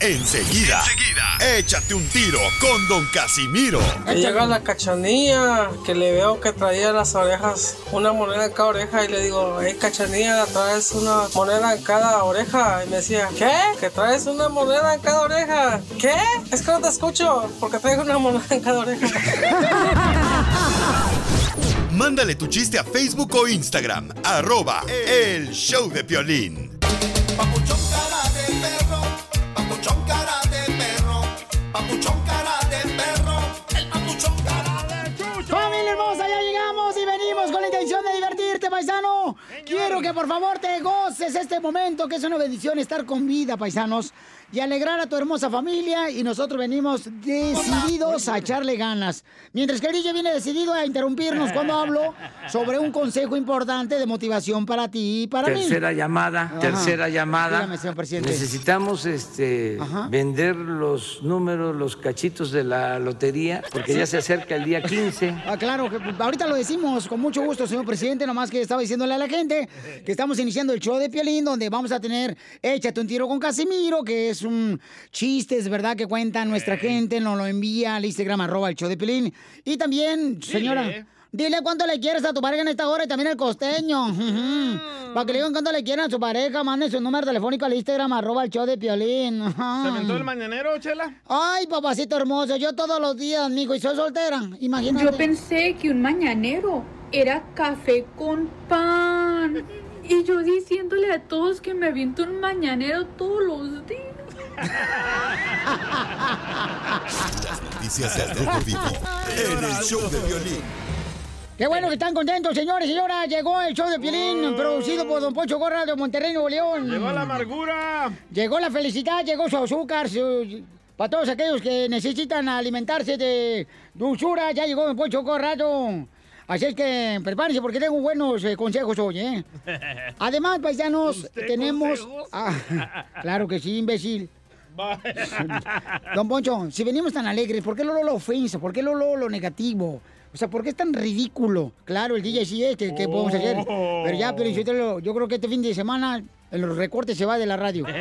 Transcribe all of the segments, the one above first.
Enseguida, échate un tiro con Don Casimiro. Llega la cachanilla, que le veo que traía las orejas, una moneda en cada oreja, y le digo, hey cachanilla, traes una moneda en cada oreja. Y me decía, ¿qué? ¿Que traes una moneda en cada oreja? ¿Qué? Es que no te escucho, porque traigo una moneda en cada oreja. Mándale tu chiste a Facebook o Instagram, arroba el show de Piolín. Papuchón con la intención de divertirte, paisano. Quiero que por favor te goces este momento, que es una bendición estar con vida, paisanos, y alegrar a tu hermosa familia. Y nosotros venimos decididos a echarle ganas. Mientras que el DJ viene decidido a interrumpirnos cuando hablo sobre un consejo importante de motivación para ti y para mí. Tercera llamada, Ajá. tercera llamada. Dígame, señor presidente. Necesitamos este, vender los números, los cachitos de la lotería, porque ya se acerca el día 15. Ah, claro, que ahorita lo decimos con mucho gusto, señor presidente, nomás que estaba diciéndole a la gente que estamos iniciando el show de Piolín, donde vamos a tener Échate un tiro con Casimiro, que es un chiste, es verdad, que cuenta nuestra gente, nos lo envía al Instagram, arroba el show de Piolín. Y también, señora... Dile. Dile cuánto le quieres a tu pareja en esta hora y también el costeño. Para que le digan cuánto le quieren a su pareja, manden su número telefónico al Instagram, arroba el show de Piolín. ¿Se aventó el mañanero, Chela? Ay, papacito hermoso, yo todos los días, mijo, y soy soltera. Imagínate. Yo pensé que un mañanero era café con pan. Y yo diciéndole a todos que me aviento un mañanero todos los días. Noticias del Rojo Vivo en el show de Piolín. Qué bueno que están contentos, señores y señoras. Llegó el show de Piolín, producido por Don Poncho Gorra de Monterrey, Nuevo León. Llegó la amargura. Llegó la felicidad, llegó su azúcar, su- para todos aquellos que necesitan alimentarse de dulzura, ya llegó Don Poncho Corrado. Así es que prepárense porque tengo buenos eh, consejos hoy, ¿eh? Además, paisanos, tenemos... Ah, claro que sí, imbécil. Don Poncho, si venimos tan alegres, ¿por qué lo lo ofensa? ¿Por qué lo lo, lo negativo? O sea, ¿por qué es tan ridículo? Claro, el DJ sí es, ¿qué, qué podemos hacer? Pero ya, pero yo, te lo- yo creo que este fin de semana en los recortes se va de la radio.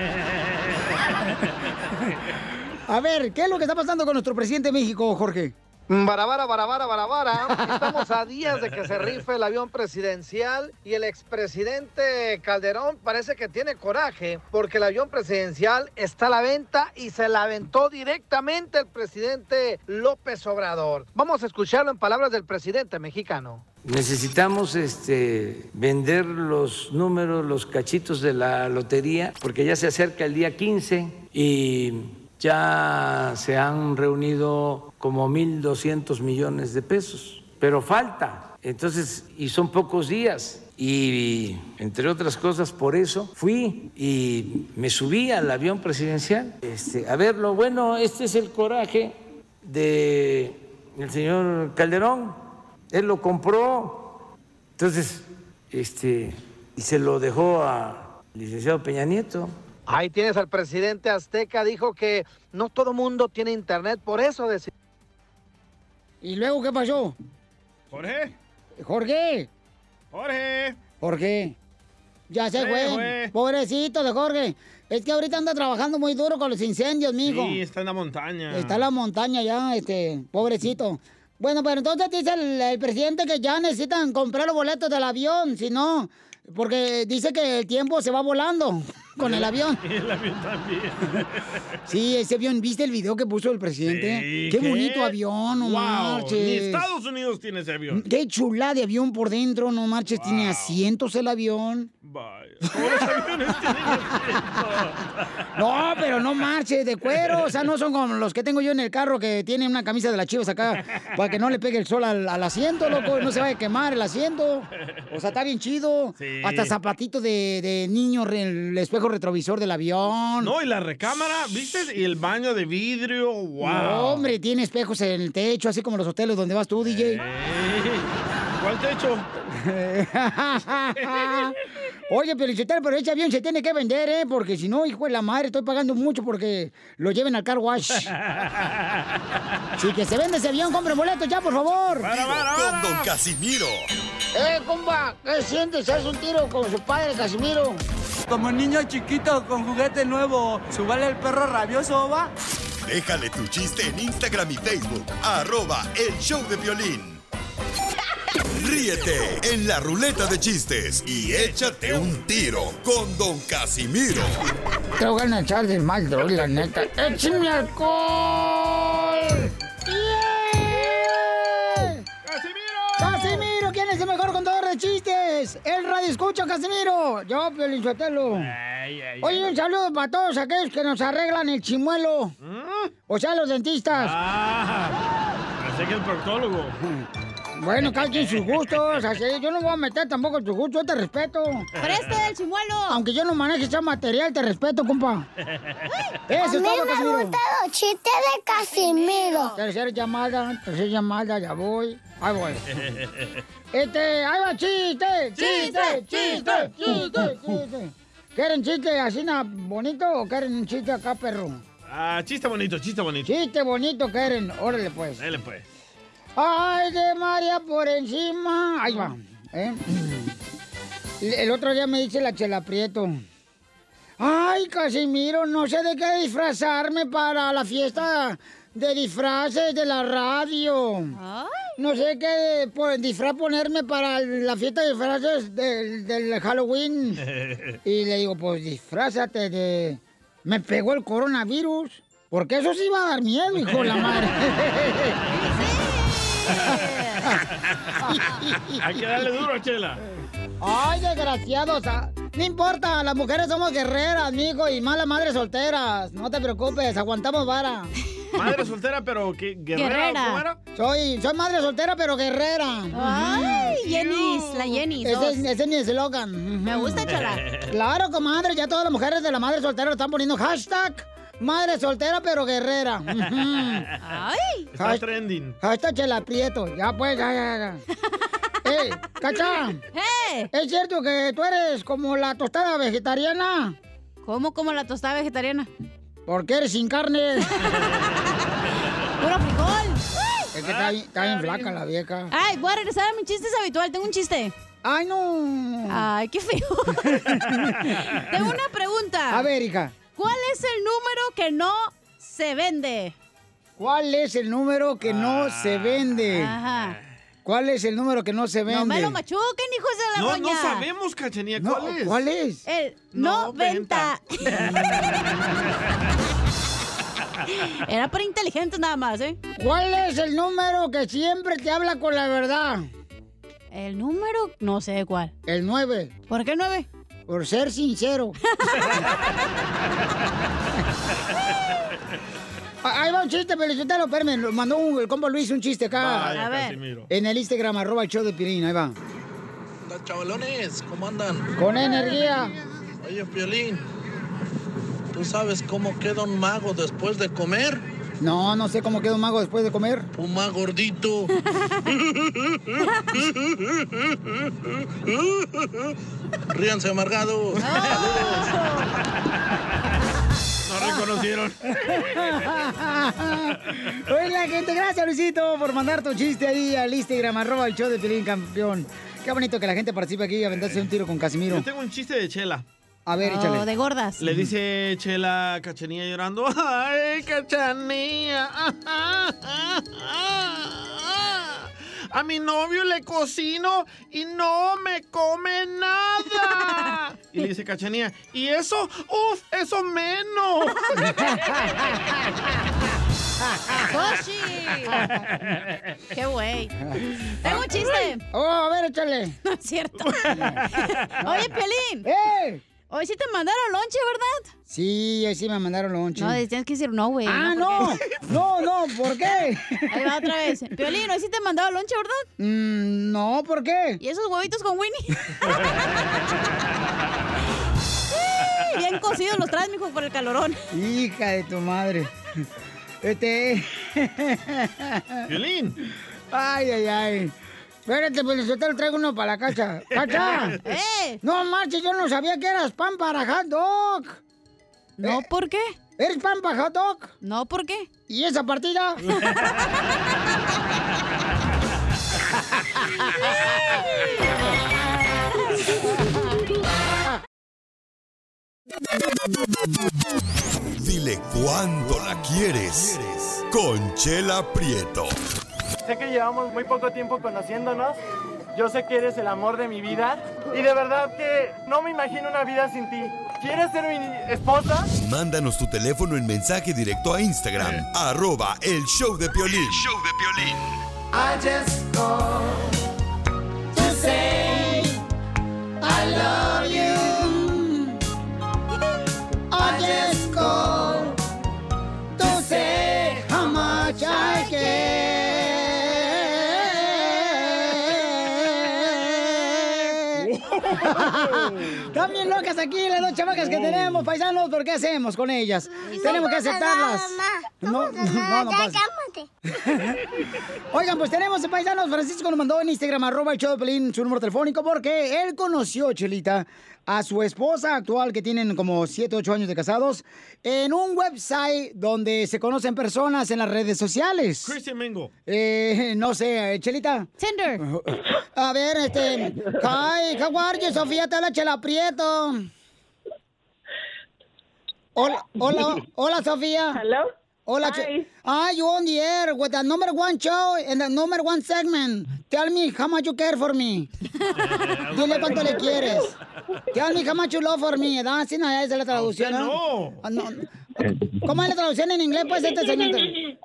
A ver, ¿qué es lo que está pasando con nuestro presidente de México, Jorge? Barabara, barabara, barabara. Estamos a días de que se rife el avión presidencial y el expresidente Calderón parece que tiene coraje porque el avión presidencial está a la venta y se la aventó directamente el presidente López Obrador. Vamos a escucharlo en palabras del presidente mexicano. Necesitamos este, vender los números, los cachitos de la lotería, porque ya se acerca el día 15 y ya se han reunido como 1.200 millones de pesos, pero falta. Entonces, y son pocos días. Y entre otras cosas, por eso fui y me subí al avión presidencial este, a verlo. Bueno, este es el coraje de el señor Calderón. Él lo compró. Entonces, este, y se lo dejó al licenciado Peña Nieto. Ahí tienes al presidente azteca, dijo que no todo mundo tiene internet, por eso decía. ¿Y luego qué pasó? Jorge. Jorge. Jorge. Jorge. Ya se fue. Pobrecito de Jorge. Es que ahorita anda trabajando muy duro con los incendios, mijo. Sí, está en la montaña. Está en la montaña ya, este, pobrecito. Bueno, pero entonces dice el, el presidente que ya necesitan comprar los boletos del avión, si no, porque dice que el tiempo se va volando. con el avión. Y el avión también. Sí, ese avión, ¿viste el video que puso el presidente? Sí, qué, bonito avión, no Wow, marches. Ni Estados Unidos tiene ese avión. Qué chula de avión por dentro, no marches, tiene asientos el avión. Vaya. Todos los aviones tienen No, pero no marches, de cuero. O sea, no son como los que tengo yo en el carro que tienen una camisa de las chivas acá para que no le pegue el sol al, al asiento, loco. No se vaya a quemar el asiento. O sea, está bien chido. Sí. Hasta zapatito de, de niño, re- el espejo retrovisor del avión. No, y la recámara, ¿viste? Y el baño de vidrio, wow. No, hombre, tiene espejos en el techo, así como los hoteles donde vas tú, DJ. ¿Cuál techo? Oye, Pelichotero, pero ese avión se tiene que vender, ¿eh? Porque si no, hijo de la madre, estoy pagando mucho porque lo lleven al car wash. Sí, que se vende ese avión, compren boletos ya, por favor. Con Don Casimiro. Eh, compa, ¿qué sientes? ¿Haz un tiro con su padre, Casimiro? Como niño chiquito con juguete nuevo, ¿subale el perro rabioso, va? Déjale tu chiste en Instagram y Facebook. Arroba El Show de Violín. Ríete en la ruleta de chistes y échate un tiro con Don Casimiro. Te voy a echar de mal, droga, la neta. ¡Échame alcohol! ¡Yeah! ¡Casimiro! ¿Quién es el mejor contador de chistes? El radio escucha, Casimiro. Yo, Pelichotelo. Oye, un saludo para todos aquellos que nos arreglan el chimuelo. O sea, los dentistas. Ah, pensé que el proctólogo. Bueno, cada quien sus gustos. Así, yo no voy a meter tampoco tus gustos, yo te respeto. ¡Preste el chimuelo! Aunque yo no maneje ese material, te respeto, compa. Eso A es mí todo, me Casimiro. gustan los chistes de Casimiro. Tercera llamada, tercera llamada, ya voy. Ahí voy. Este, ahí va, chiste, chiste, chiste, chiste, chiste. ¿Quieren chiste así na, bonito o quieren un chiste acá, perro? Ah, chiste bonito, chiste bonito. Chiste bonito quieren, órale pues. Dale pues. Ay, de María por encima. Ahí va. ¿eh? El otro día me dice la Chela Prieto. Ay, Casimiro, no sé de qué disfrazarme para la fiesta de disfraces de la radio. No sé qué por- disfraz ponerme para la fiesta de disfraces del, del Halloween. Y le digo, pues disfrázate de... Me pegó el coronavirus. Porque eso sí va a dar miedo, hijo de la madre. Hay que darle duro, Chela. Ay, desgraciados. ah, No importa, las mujeres somos guerreras, mijo, y malas madres solteras. No te preocupes, aguantamos vara. Madre soltera, pero guerrera. ¿cómo era? Soy, soy madre soltera, pero guerrera. Ay. Jenis, la Jenis, Ese, es- ese es mi eslogan. Me gusta, chala. Claro, comadre, ya todas las mujeres de la madre soltera lo están poniendo hashtag madre soltera, pero guerrera. Ay. Está trending. Hashtag Chela Prieto. Ya pues, ya, ya, ya. ¡Ey, Cacha! ¡Eh! ¿Es cierto que tú eres como la tostada vegetariana? ¿Cómo como la tostada vegetariana? Porque eres sin carne. ¡Puro frijol! Es que está, bien- está bien flaca la vieja. Ay, voy a regresar a mi chiste habitual. Tengo un chiste. ¡Ay, no! Ay, qué feo. Tengo una pregunta. A ver, hija. ¿Cuál es el número que no se vende? ¿Cuál es el número que no se vende? Ajá. ¿Cuál es el número que no se vende? No me lo machuquen, hijos de la No, roña. no sabemos, Cachanía, No, ¿cuál es? ¿Cuál es? El 90. Era para inteligentes nada más, ¿eh? ¿Cuál es el número que siempre te habla con la verdad? ¿El número? No sé cuál. El 9. ¿Por qué 9? Por ser sincero. Ah, Ahí va un chiste, Felicitalo, espérame. Lo mandó un- el compa Luis un chiste acá. Vaya, A ver. En el Instagram, arroba el show de Pirín, ahí va. Chavalones, ¿cómo andan? Con energía. Oye, Piolín, ¿tú sabes cómo queda un mago después de comer? No, no sé cómo queda un mago después de comer. Un mago gordito. Ríanse amargados. No reconocieron. La gente, gracias Luisito por mandar tu chiste ahí al Instagram, arroba el show de Pilín, campeón. Qué bonito que la gente participe aquí y aventarse un tiro con Casimiro. Yo tengo un chiste de Chela. A ver, échale. de gordas. Le dice Chela a Cachanía llorando. ¡Ay, Cachanía! A mi novio le cocino y no me come nada. Y le dice Cachanía, ¿y eso? ¡Uf! ¡Eso menos! ¡Joshi! ¡Qué güey! Tengo un chiste. Oh, a ver, échale. No es cierto. Oye, Piolín. ¡Eh! Hoy sí te mandaron lonche, ¿verdad? Sí, hoy sí me mandaron lonche. No, tienes que decir no, güey. Ah, no. no. No, no, ¿por qué? Ahí va otra vez. Piolín, hoy sí te mandaron lonche, ¿verdad? Mm, no, ¿por qué? ¿Y esos huevitos con Winnie? Sí, Bien cocidos los traes, mijo, por el calorón. Hija de tu madre. Este. Violín. Ay, ay, ay. Espérate, pues yo te lo traigo uno para la casa. ¡Cacha! ¡Eh! No marches, yo no sabía que eras pan para hot dog. ¿No por qué? ¿Eres pan para hot dog? No, ¿por qué? ¿Y esa partida? Dile cuándo la quieres. Conchela Prieto. Sé que llevamos muy poco tiempo conociéndonos. Yo sé que eres el amor de mi vida. Y de verdad que no me imagino una vida sin ti. ¿Quieres ser mi esposa? Mándanos tu teléfono en mensaje directo a Instagram. Arroba el show de Piolín. show de Piolín. I just called to say I love you. I just called Están bien locas aquí las dos chamacas que tenemos, paisanos. ¿Por qué hacemos con ellas? Tenemos que aceptarlas. No, no, no pasa. Oigan, pues tenemos paisanos. Francisco nos mandó en Instagram, arroba el show de Pelín, su número telefónico, porque él conoció, Chelita, a su esposa actual, que tienen como 7, 8 años de casados, en un website donde se conocen personas en las redes sociales. Christian Mingo. Eh, no sé, Chelita. Tinder. A ver, este. Hi, how are you, Sofía? Te habla Chela Prieto. Hola, hola, hola, Sofía. Hello. Hola, Ah, you on the air with the number one show and the number one segment. Tell me how much you care for me. Dile cuánto le quieres. Tell me how much you love for me. ¿verdad? Así no, esa es la traducción. ¿no? Ah. ¿Cómo es la traducción en inglés? Pues este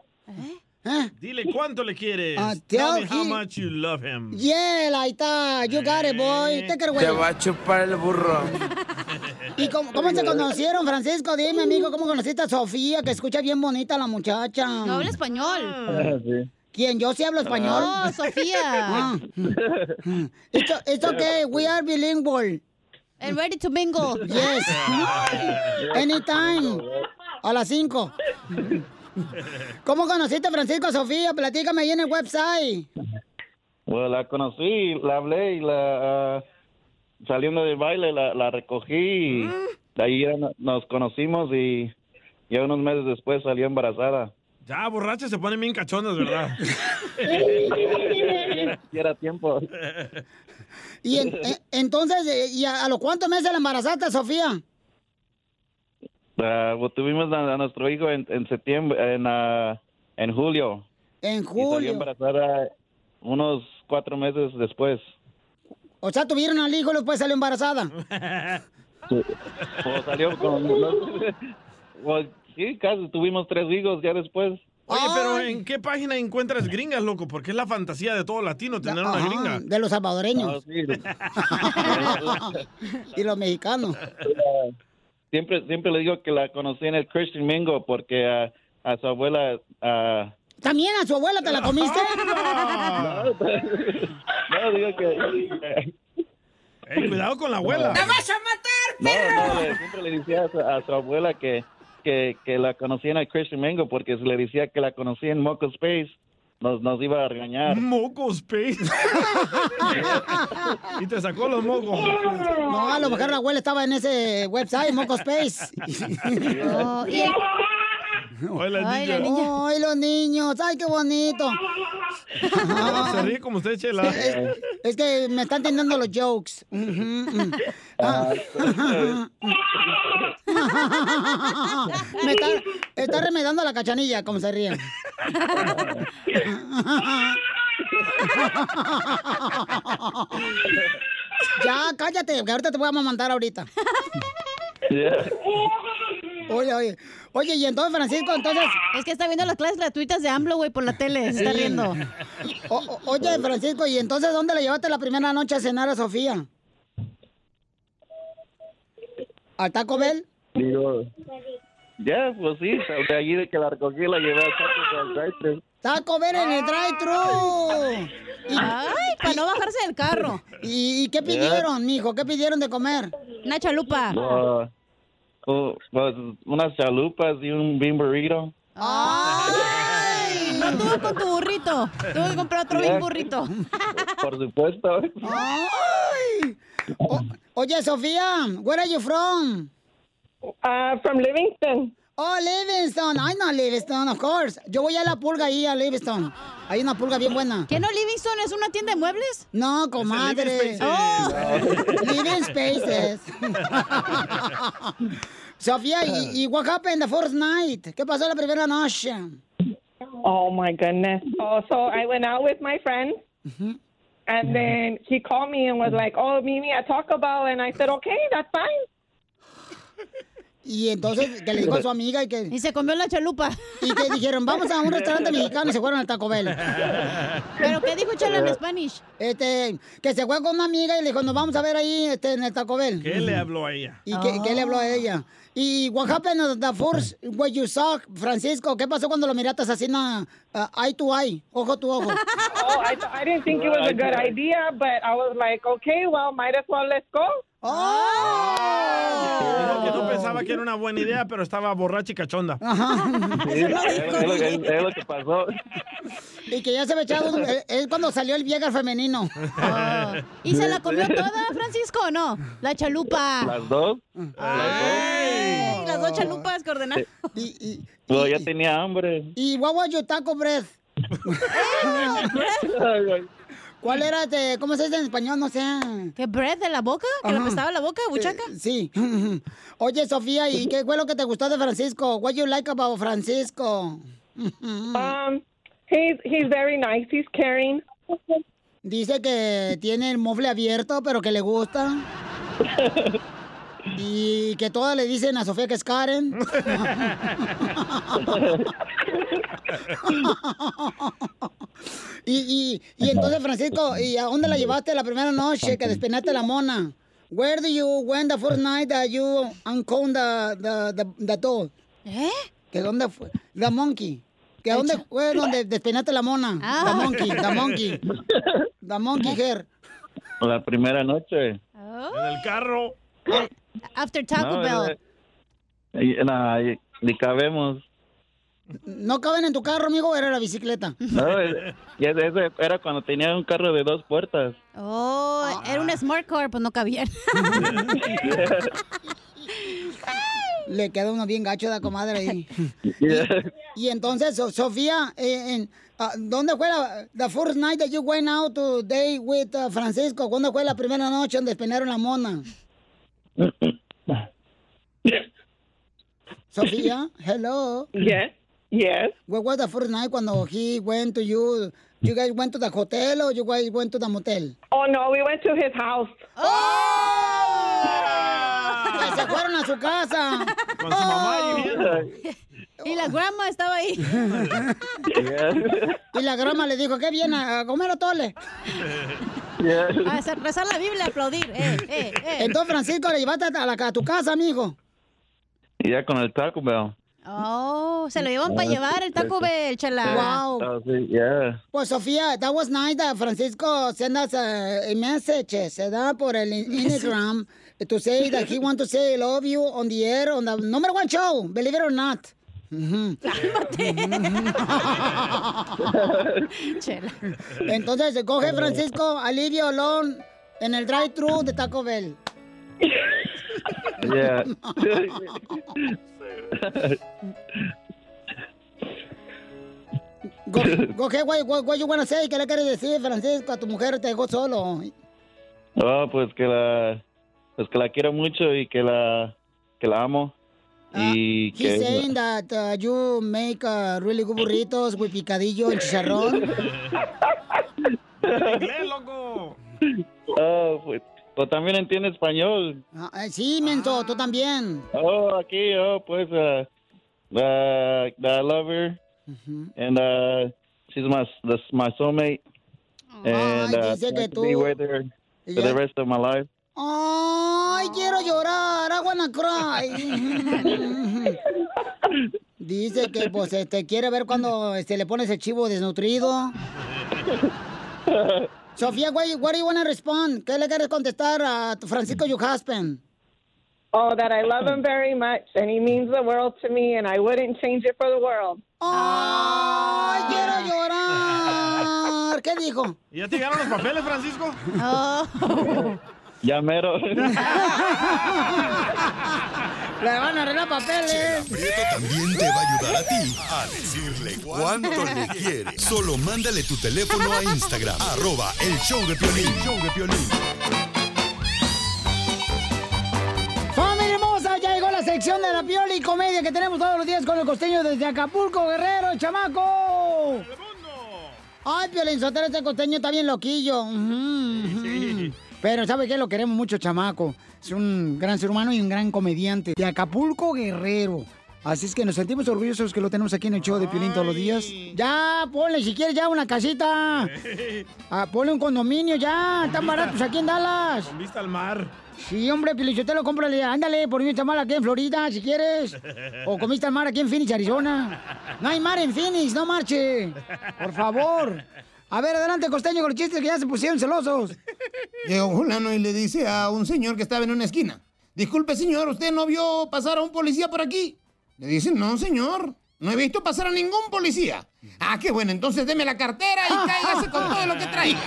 segmento. Dile cuánto le quieres. Ah, Tell tell me how much you love him. Yeah, ahí está. You got it, boy. Take it away. Te va a chupar el burro. ¿Y cómo, cómo se conocieron, Francisco? Dime, amigo, ¿cómo conociste a Sofía? Que escucha bien bonita la muchacha. No habla español. ¿Quién? Yo sí hablo español. No, Sofía. Ah. It's, o- it's okay, we are bilingual. And ready to mingle. Yes. Anytime. A las 5. ¿Cómo conociste a Francisco Sofía? Platícame ahí en el website. Bueno, la conocí, la hablé y la ah, saliendo del baile la, la recogí y de ahí ya no- nos conocimos y ya unos meses después salió embarazada. Ya, borrachas se ponen bien cachondas, ¿verdad? Y era tiempo. Y en- en- entonces, eh, ¿y a, a los cuántos meses la embarazaste, Sofía? Ah, pues, tuvimos a, a nuestro hijo en, en septiembre, en, ah, en julio. En Y salió julio. embarazada unos cuatro meses después. O sea, tuvieron al hijo y después salió embarazada. O salió con... Pues, sí, casi tuvimos tres hijos ya después. Oye, pero ¿en qué página encuentras gringas, loco? Porque es la fantasía de todo latino tener una Ajá, gringa. de los salvadoreños. y los mexicanos. Siempre, siempre le digo que la conocí en el Christian Mingo porque a, a su abuela... a- ¿También a su abuela te la comiste? no, digo que... Ey, cuidado con la abuela. ¡Me vas a matar, No, no, le- siempre le decía a su, a su abuela que, que, que la conocía en el Christian Mingo porque le decía que la conocía en Moco Space, nos, nos iba a regañar. Moco Space. y te sacó los mocos. No, a lo mejor la abuela estaba en ese website, Moco Space. Oh, y- Ay, niña. la niña. Ay, los niños. Ay, qué bonito. Se ríe como usted, Chela. Es, es que me están teniendo los jokes. Me está, está remedando la cachanilla, como se ríe. Ya, cállate, que ahorita te voy a mandar ahorita. Oye, oye. Oye, y entonces, Francisco, entonces... Es que está viendo las clases gratuitas de AMLO, güey, por la tele. Se está riendo. O- o- oye, Francisco, ¿y entonces dónde le llevaste la primera noche a cenar a Sofía? ¿Al Taco Bell? Digo, ya, pues sí, de allí de que la recogí la llevé al drive-thru. Taco Bell en el drive-thru. Ay, para no bajarse del carro. ¿Y, y qué pidieron, mijo? ¿Qué pidieron de comer? Una chalupa. Ah, oh, pues, unas chalupas y un bean burrito. Ay, no tuvo con tu burrito. Tuvo que comprar otro bien burrito. Por supuesto. Ay. O- oye, Sofía, where are you from? Uh, from Livingston. Oh, Livingston. I know Livingston, of course. Yo voy a la pulga ahí, a Livingston. Hay una pulga bien buena. ¿Qué no Livingston es una tienda de muebles? No, comadre. Living Spaces. Oh. Living Spaces. Sofía, ¿y, y what happened the first night? ¿Qué pasó la primera noche? Oh my goodness. Oh, so I went out with my friends, and then he called me and was like, "Oh, meet me at Taco Bell," and I said, "Okay, that's fine." Y entonces, que le dijo a su amiga y que... Y se comió la chalupa. Y que dijeron, vamos a un restaurante mexicano y se fueron al Taco Bell. ¿Pero qué dijo Chela en Spanish? Este, que se fue con una amiga y le dijo, nos vamos a ver ahí este, en el Taco Bell. ¿Qué le habló a ella? ¿Y qué, qué le habló a ella? Y what happened at the first when you saw Francisco? ¿Qué pasó cuando lo miraste así na, uh, eye to eye, ojo to ojo? Oh, I, th- I didn't think it was a good idea, but I was like, "Okay, well, might as well let's go." Dijo que no pensaba que era una buena idea, pero estaba borracha y cachonda. Sí, es, lo que, es lo que pasó. Y que ya se había echado, un- es- cuando salió el Viagra femenino. ¿Y se la comió toda, Francisco, o no? La chalupa. Las dos. Ay, las dos chalupas que ordenaron. Pero ya tenía hambre. Y was your taco breath? ¿Cuál era, este, cómo se dice en español? No sé. ¿Qué breath de la boca? ¿Que le apestaba la boca, buchaca? Eh, sí. Oye, Sofía, ¿y qué fue lo que te gustó de Francisco? What you like about Francisco? Um, he's he's very nice. He's caring. Dice que tiene el mofle abierto, pero que le gusta. Y que todas le dicen a Sofía que es Karen. Y, y, y entonces, Francisco, ¿y a dónde la llevaste la primera noche que despeinaste la mona? Where do you went the first night that you uncombed the, the, the, the doll? ¿Eh? ¿Que dónde fue? The monkey. ¿Que dónde fue donde despeinaste la mona? Ah. The monkey, the monkey. The monkey hair. La primera noche. En el carro. After Taco No, Bell. eh, nah, ni cabemos. ¿No caben en tu carro, amigo, era la bicicleta? No, ese era cuando tenía un carro de dos puertas. Oh, era un smart car, pues no cabían. Le queda uno bien gacho de la comadre ahí. Y entonces, So- Sofía, eh, en, ah, ¿dónde fue la the first night that you went out to date with uh, Francisco? ¿Cuándo fue la primera noche donde despeinaron la mona? Sofía, hello. Yes, yes. What was the first night cuando he went to you? You guys went to the hotel or you guys went to the motel? Oh no, we went to his house. Que se fueron a su casa. Con su mamá y. Y la grandma estaba ahí. Y la grama le dijo, ¿qué viene? ¿A comer atole? A hacer- rezar la Biblia, aplaudir. Eh, eh, eh. Entonces, Francisco, le llevaste a, la, a tu casa, amigo. Y ya con el Taco Bell. Oh, se lo llevan para llevar el Taco Bell, chala. Wow. Oh, sí, yeah. Pues, Sofía, that was nice that Francisco sent us a, a message, se da por el in- Instagram, to say that he want to say I love you on the air, on the number one show, believe it or not. Ujú. Chela. Entonces, coge Francisco alivio alone en el drive-thru de Taco Bell. Yeah. Go, go ahead, what, what, what you wanna say? ¿Qué le quieres decir, Francisco? A tu mujer te dejó solo. Oh, pues que la, pues que la quiero mucho y que la, que la amo. y He's que saying that uh, you make uh, really good burritos with picadillo and chicharrón. En inglés, loco. Oh, pues, Pues también entiende español. Ah, eh, sí, Mento, tú también. Oh, aquí, oh, pues, uh, the, the I love her. And uh, she's my, the, my soulmate. And Ay, uh, dice que be tú- with her for the rest of my life. Ay, quiero llorar, I wanna cry. Dice que pues este quiere ver cuando este le pones el chivo desnutrido. Sofía, what, what do you wanna respond? ¿Qué le quieres contestar a tu Francisco, your husband? Oh, that I love him very much and he means the world to me and I wouldn't change it for the world. Ay, quiero ah. llorar. ¿Qué dijo? ¿Ya te llegaron los papeles, Francisco? Oh. Ya mero. Le van a arreglar papeles. Prieto también te va a ayudar a ti a decirle cuánto le quieres. Solo mándale tu teléfono a Instagram, arroba el show de Piolín. show de Piolín. ¡Familia hermosa! Ya llegó la sección de la piola y comedia que tenemos todos los días con el costeño desde Acapulco, Guerrero, chamaco. Ay, Piolín Sotelo, este costeño está bien loquillo. Ujú, ujú. Pero ¿sabe qué? Lo queremos mucho, chamaco. Es un gran ser humano y un gran comediante. De Acapulco, Guerrero. Así es que nos sentimos orgullosos que lo tenemos aquí en el show de Piolín todos los días. Ya, ponle si quieres ya una casita. Ah, ponle un condominio ya. Están baratos aquí en Dallas. Con vista al mar. Sí, hombre, Pilichotelo, cómprale, ándale, por mí está mal aquí en Florida, si quieres. O comiste al mar aquí en Phoenix, Arizona. No hay mar en Phoenix, no marche. Por favor. A ver, adelante, costeño, con los chistes que ya se pusieron celosos. Llega un fulano y le dice a un señor que estaba en una esquina, disculpe señor, ¿usted no vio pasar a un policía por aquí? Le dice, no señor, no he visto pasar a ningún policía. Ah, qué bueno, entonces deme la cartera y cáigase con todo lo que traiga.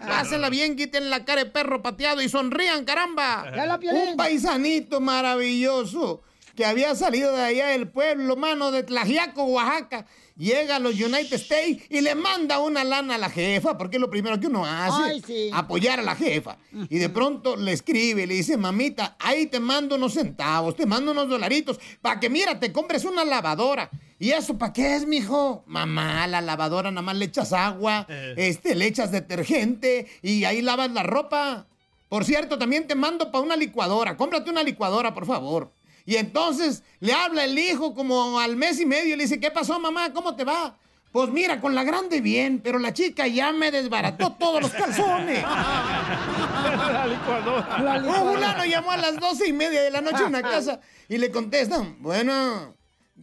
Pásenla bien, quiten la cara de perro pateado y sonrían, caramba. Un paisanito maravilloso que había salido de allá del pueblo, mano, de Tlajiaco, Oaxaca. Llega a los United States y le manda una lana a la jefa, porque es lo primero que uno hace, Ay, sí. apoyar a la jefa. Y de pronto le escribe, le dice, mamita, ahí te mando unos centavos, te mando unos dolaritos, para que, mira, te compres una lavadora. ¿Y eso para qué es, mijo? Mamá, la lavadora nada más le echas agua, este, le echas detergente y ahí lavas la ropa. Por cierto, también te mando para una licuadora. Cómprate una licuadora, por favor. Y entonces le habla el hijo como al mes y medio y le dice, ¿qué pasó, mamá? ¿Cómo te va? Pues mira, con la grande bien, pero la chica ya me desbarató todos los calzones. La licuadora. La licuadora. Un fulano llamó a las doce y media de la noche a una casa y le contestan, bueno,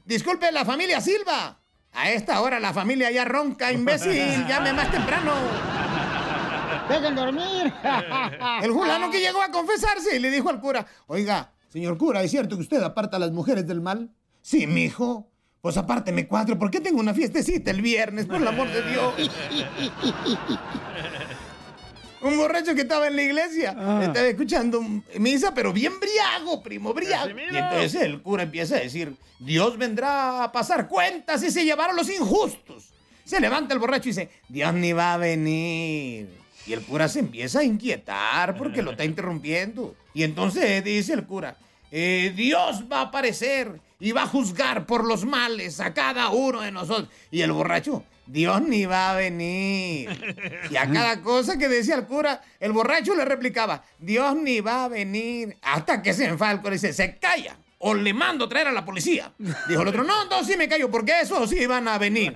disculpe, la familia Silva. A esta hora la familia ya ronca, imbécil, llame más temprano. Dejen dormir. El fulano que llegó a confesarse y le dijo al cura, oiga, señor cura, ¿es cierto que usted aparta a las mujeres del mal? Sí, mijo. Pues apárteme cuatro, porque tengo una fiestecita el viernes, por el amor de Dios. Un borracho que estaba en la iglesia, estaba escuchando misa, pero bien briago, primo, briago. Y entonces el cura empieza a decir, Dios vendrá a pasar cuentas y se llevará a los injustos. Se levanta el borracho y dice, Dios ni va a venir. Y el cura se empieza a inquietar porque lo está interrumpiendo. Y entonces dice el cura, "Eh, Dios va a aparecer y va a juzgar por los males a cada uno de nosotros. Y el borracho, Dios ni va a venir. Y a cada cosa que decía el cura, el borracho le replicaba, Dios ni va a venir. Hasta que se enfada el cura y dice, se calla. O le mando traer a la policía. Dijo el otro, no, entonces sí me callo, porque esos sí van a venir.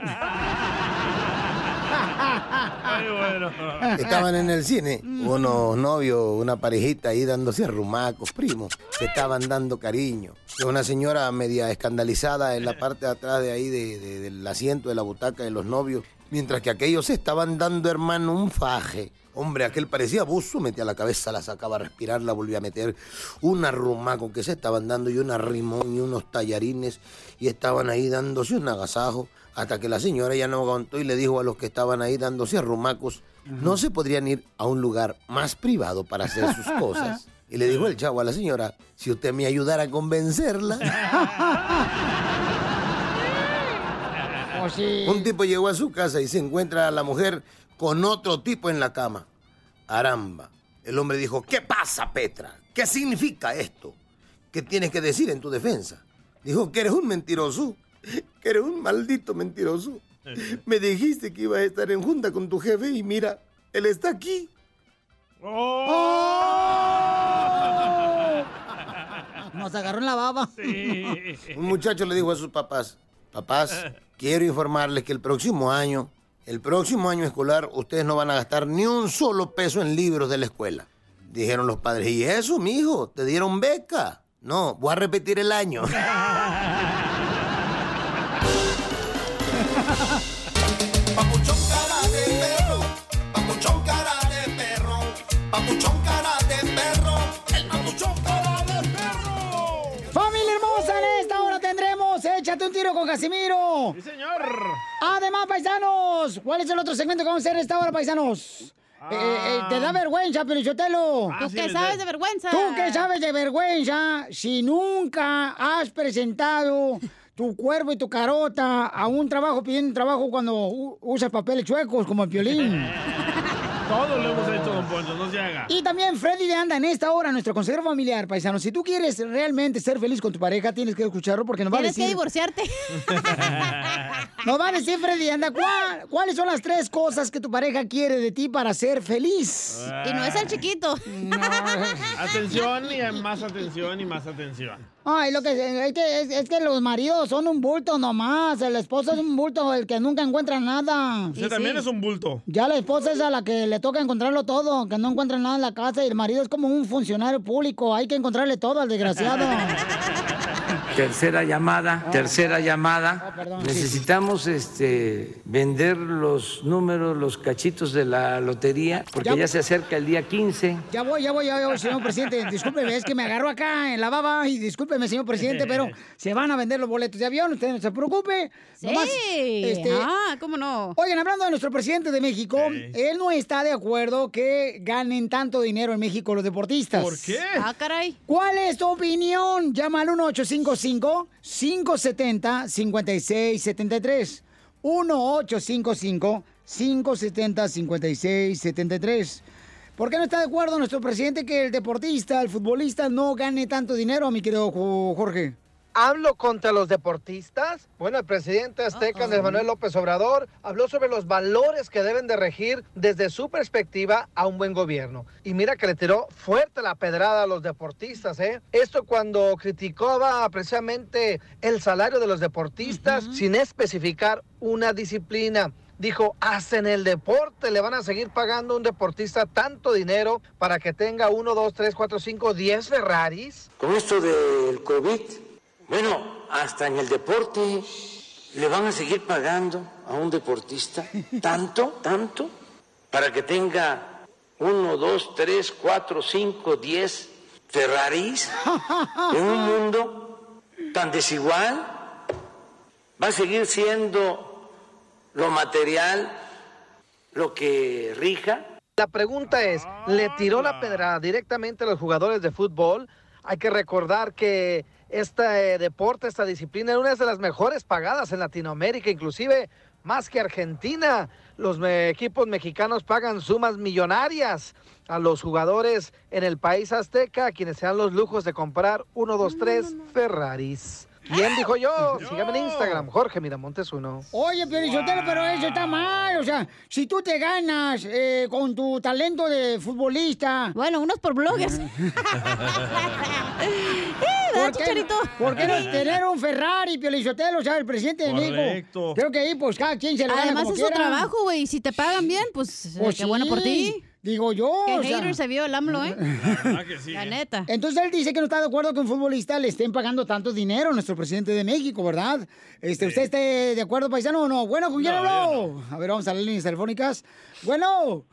Estaban en el cine, unos novios, una parejita ahí dándose arrumacos, primos, se estaban dando cariño. Una señora media escandalizada en la parte de atrás de ahí de- de- del asiento de la butaca de los novios, mientras que aquellos estaban dando, hermano, un faje. Hombre, aquel parecía buzo, metía la cabeza, la sacaba a respirar, la volvía a meter. Un arrumaco que se estaban dando y un arrimón y unos tallarines y estaban ahí dándose un agasajo hasta que la señora ya no aguantó y le dijo a los que estaban ahí dándose arrumacos, no se podrían ir a un lugar más privado para hacer sus cosas. Y le dijo el chavo a la señora, si usted me ayudara a convencerla. Oh, sí. Un tipo llegó a su casa y se encuentra a la mujer con otro tipo en la cama. Aramba. El hombre dijo, ¿qué pasa, Petra? ¿Qué significa esto? ¿Qué tienes que decir en tu defensa? Dijo que eres un mentiroso, que eres un maldito mentiroso. Me dijiste que iba a estar en junta con tu jefe y mira, él está aquí. ¡Oh! Nos agarró en la baba. Un muchacho le dijo a sus papás, papás, quiero informarles que el próximo año, el próximo año escolar, ustedes no van a gastar ni un solo peso en libros de la escuela. Dijeron los padres, ¿y eso, mijo? ¿Te dieron beca? No, voy a repetir el año. Échate un tiro con Casimiro. Sí, señor. Además, paisanos, ¿cuál es el otro segmento que vamos a hacer en esta hora, paisanos? Eh, eh, te da vergüenza, Pelichotelo. ¿Tú qué sabes de vergüenza? ¿Tú qué sabes de vergüenza si nunca has presentado tu cuerpo y tu carota a un trabajo pidiendo un trabajo cuando usas papeles chuecos como el violín? Todo lo hemos hecho, Poncho, no se haga. Y también Freddy de Anda en esta hora, nuestro consejero familiar, paisano. Si tú quieres realmente ser feliz con tu pareja, tienes que escucharlo porque nos va a Tienes decir... que divorciarte. Nos va a decir Freddy de Anda, ¿cuál- ¿cuáles son las tres cosas que tu pareja quiere de ti para ser feliz? Y no es el chiquito. Atención y más atención y más atención. Ay, lo que es que, es, es que los maridos son un bulto nomás. El esposo es un bulto, el que nunca encuentra nada. Usted también es un bulto. Ya la esposa es a la que le toca encontrarlo todo, que no encuentra nada en la casa y el marido es como un funcionario público. Hay que encontrarle todo al desgraciado. Tercera llamada, tercera llamada. Necesitamos este vender los números, los cachitos de la lotería, porque Ya- ya se acerca el día 15. Ya voy, ya voy, ya voy, señor presidente. Discúlpeme, es que me agarró acá en la baba y discúlpeme, señor presidente, pero se van a vender los boletos de avión, usted no se preocupe. Sí. este, Ah, ¿cómo no? Oigan, hablando de nuestro presidente de México, él no está de acuerdo que ganen tanto dinero en México los deportistas. ¿Por qué? Ah, caray. ¿Cuál es tu opinión? Llama al 1855-570-5673. 1855-570-5673. ¿Por qué no está de acuerdo nuestro presidente que el deportista, el futbolista, no gane tanto dinero, mi querido Jo- Jorge? ¿Hablo contra los deportistas? Bueno, el presidente azteca, Andrés Manuel López Obrador, habló sobre los valores que deben de regir desde su perspectiva a un buen gobierno. Y mira que le tiró fuerte la pedrada a los deportistas, ¿eh? Esto cuando criticaba precisamente el salario de los deportistas sin especificar una disciplina. Dijo, hasta en el deporte le van a seguir pagando a un deportista tanto dinero para que tenga uno, dos, tres, cuatro, cinco, diez Ferraris. Con esto del COVID, bueno, hasta en el deporte le van a seguir pagando a un deportista tanto, tanto, para que tenga uno, dos, tres, cuatro, cinco, diez Ferraris en un mundo tan desigual. Va a seguir siendo lo material lo que rija. La pregunta es, ¿le tiró la pedrada directamente a los jugadores de fútbol? Hay que recordar que este eh, deporte, esta disciplina, es una de las mejores pagadas en Latinoamérica, inclusive más que Argentina. Los me- equipos mexicanos pagan sumas millonarias a los jugadores en el país azteca, a quienes se dan los lujos de comprar uno, dos, tres Ferraris. ¿Quién dijo yo? Sígame en Instagram, Jorge Miramontes uno. Oye, Piolichotelo, pero eso está mal. O sea, si tú te ganas eh, con tu talento de futbolista. Bueno, unos por bloggers. ¿Por qué? ¿Por qué no tener un Ferrari, Piolichotelo? O sea, el presidente de México. Correcto. Creo que ahí, pues, cada quien se lo gana Además como es su quiera. trabajo, güey. y Si te pagan bien, pues, Pues qué bueno por sí, ti. Digo yo. Qué o sea. hater se vio el AMLO, ¿eh? La neta. Entonces él dice que no está de acuerdo que un futbolista le estén pagando tanto dinero a nuestro presidente de México, ¿verdad? Este, ¿Usted está de acuerdo, paisano, o no? Bueno, ¿con quién No, habló? A ver, vamos a las líneas telefónicas. Bueno.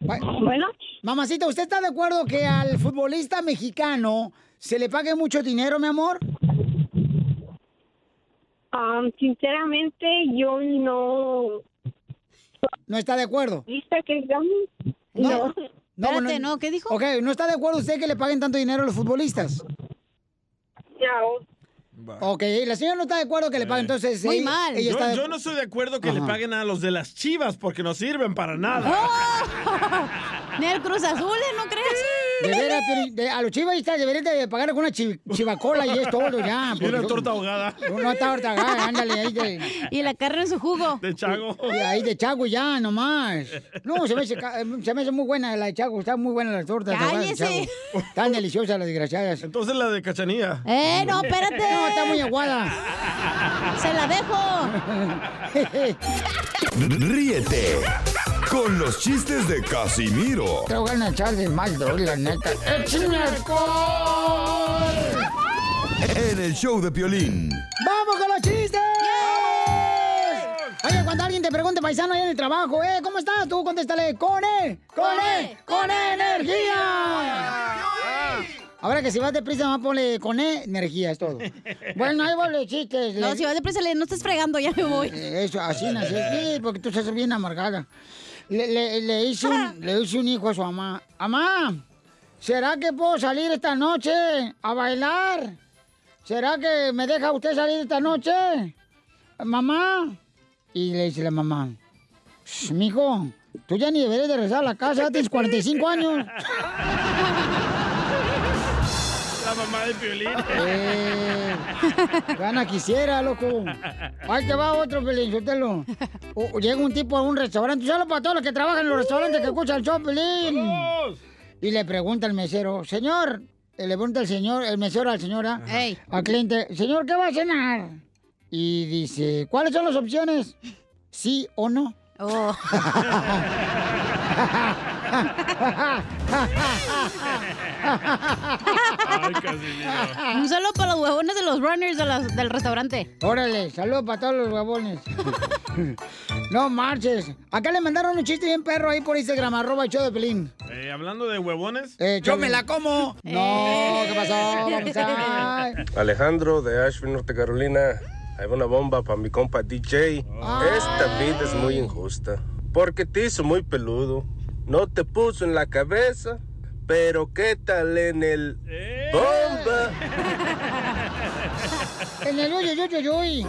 Bueno. Mamacita, ¿usted está de acuerdo que al futbolista mexicano se le pague mucho dinero, mi amor? Um, sinceramente, yo no. ¿No está de acuerdo? ¿Viste que? No. No. Espérate, no, ¿qué dijo? Ok, ¿no está de acuerdo usted que le paguen tanto dinero a los futbolistas? No. Ok, la señora no está de acuerdo que le paguen, entonces... Muy ella- mal. ella Yo, está de- yo no estoy de acuerdo que le paguen a los de las chivas porque no sirven para nada. Ni el Cruz Azul, ¿eh? ¿no crees? De veras, de- a los chivaistas deberían de pagar alguna chi- chivacola y es todo ya. Y una torta ahogada. Una torta ahogada, ándale, ahí de... Y la carne en su jugo. De chago. Y ahí de chago ya, nomás. No, se me, hace, ca- se me hace muy buena la de chago, está muy buena la torta. ¡Cállese! Chago. Están deliciosas las desgraciadas. Entonces la de cachanilla. ¡Eh, no, espérate! No, está muy aguada. ¡Se la dejo! Ríete con los chistes de Casimiro Te voy a echar de mal, la neta. ¡Échame alcohol! en el show de Piolín. ¡Vamos con los chistes! Oye, cuando alguien te pregunte, paisano, ahí en el trabajo, ¿eh? ¿Cómo estás? Tú contéstale, ¡con E! ¡Con E! ¡Con E energía! Ahora que si vas deprisa, más ponle con E energía, es todo. Bueno, ahí van los chistes. No, si vas deprisa, le- no estés fregando, ya me voy. Eh, Eso, así nací. Sí, porque tú estás bien amargada. Le, le- le hice un, le hice un hijo a su mamá. Mamá, ¿será que puedo salir esta noche a bailar? ¿Será que me deja usted salir esta noche? Mamá. Y le dice la mamá, "Shh, mijo, tú ya ni deberías de regresar a la casa, tienes 45 años. Mamá de Piolín. Eh, gana quisiera, loco. Ahí te va otro, Pelín, Sotelo. O- o Llega un tipo a un restaurante, solo para todos los que trabajan en los restaurantes que escuchan el show, Pelín. Y le pregunta al mesero, señor, eh, le pregunta el señor, el mesero al señora, al cliente, señor, ¿qué va a cenar? Y dice, ¿cuáles son las opciones? ¿Sí o no? Un saludo para los huevones de los runners de las- del restaurante. Órale, saludos para todos los huevones. no marches. Acá le mandaron un chiste bien perro ahí por Instagram, arroba el show de Pelín. Eh, hablando de huevones. ¡Yo me la como! No, ¿qué pasó? Vamos a... Alejandro de Asheville, Norte Carolina. Hay una bomba para mi compa DJ. Esta vida es muy injusta. Porque te hizo muy peludo. No te puso en la cabeza. Pero qué tal en el bomba. En el uy, uy, uy, uy.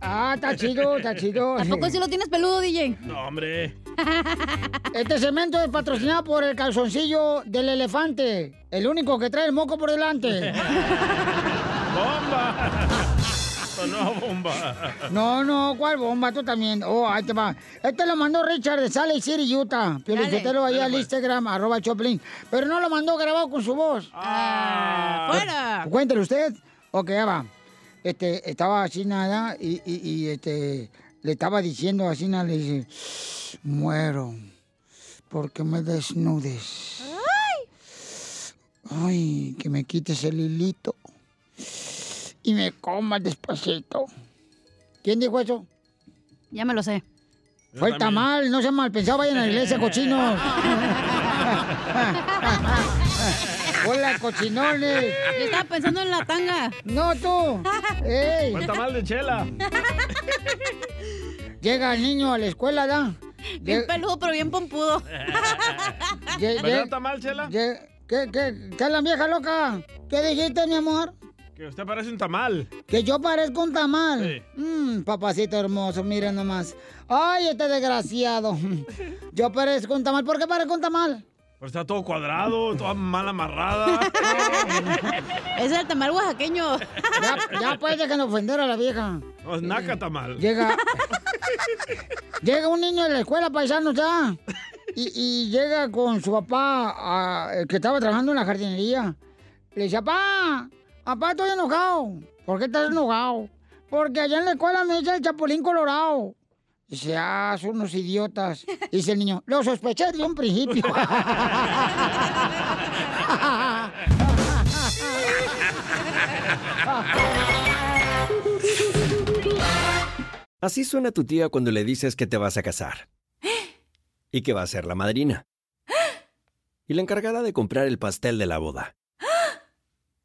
Ah, está chido, está chido. ¿A poco sí lo tienes peludo, DJ? No, hombre. Este cemento es patrocinado por el calzoncillo del elefante. El único que trae el moco por delante. ¡Bomba! Sonó bomba. No, no, ¿cuál bomba? Tú también. Oh, ahí te va. Este lo mandó Richard de Salt Lake City, Utah. Piolichotelo ahí Dale, al pues. Instagram, arroba Choplin. Pero no lo mandó grabado con su voz. Ah, ¡Fuera! Cuéntele usted. Ok, ya va. Este, estaba así nada y, y, y, este, le estaba diciendo así nada, le dice, muero porque me desnudes. Ay, que me quites el hilito y me comas despacito. ¿Quién dijo eso? Ya me lo sé. Fue el tamal, no se mal pensado, vayan a la iglesia, cochinos. Hola, cochinones. Yo estaba pensando en la tanga. No, tú. Ey. Fue tamal de chela. Llega el niño a la escuela, ¿da? Bien peludo, pero bien pompudo. ¿Verdad tamal, chela? ¿Qué, qué, qué es la vieja loca? ¿Qué dijiste, mi amor? Que usted parece un tamal. Que yo parezco un tamal. Sí. Mm, papacito hermoso, mira nomás. Ay, este desgraciado. Yo parezco un tamal. ¿Por qué parezco un tamal? Pero está todo cuadrado, toda mal amarrada. Es el tamal oaxaqueño. Ya, ya pues dejen ofender a la vieja. No, es naca tamal. Llega. llega un niño de la escuela, paisanos ya. Y, y llega con su papá, ah, el que estaba trabajando en la jardinería. Le dice, papá, papá, estoy enojado. ¿Por qué estás enojado? Porque allá en la escuela me dice el chapulín colorado. Dice, ah, son unos idiotas. Dice el niño, lo sospeché desde un principio. Así suena tu tía cuando le dices que te vas a casar. Y que va a ser la madrina. Y la encargada de comprar el pastel de la boda.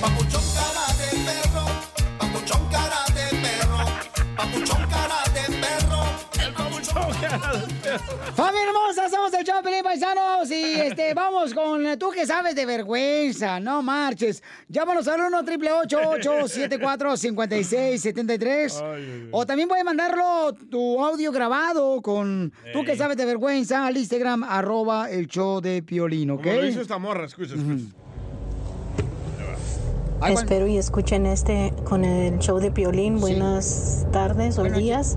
Papuchón cara de perro, papuchón cara de perro, papuchón cara de perro, el papuchón. Cara de perro. ¡Familia hermosa! Somos el Chapelín Paisanos y este, vamos con tú que sabes de vergüenza, no marches. Llámanos al 1 888 74 56 73 O también puedes mandarlo tu audio grabado con tú que sabes de vergüenza al Instagram, arroba el show de Piolín, ¿ok? Como lo hizo esta morra, escucha, escucha. Ay, Espero y escuchen este con el show de Piolín. Buenas tardes o días.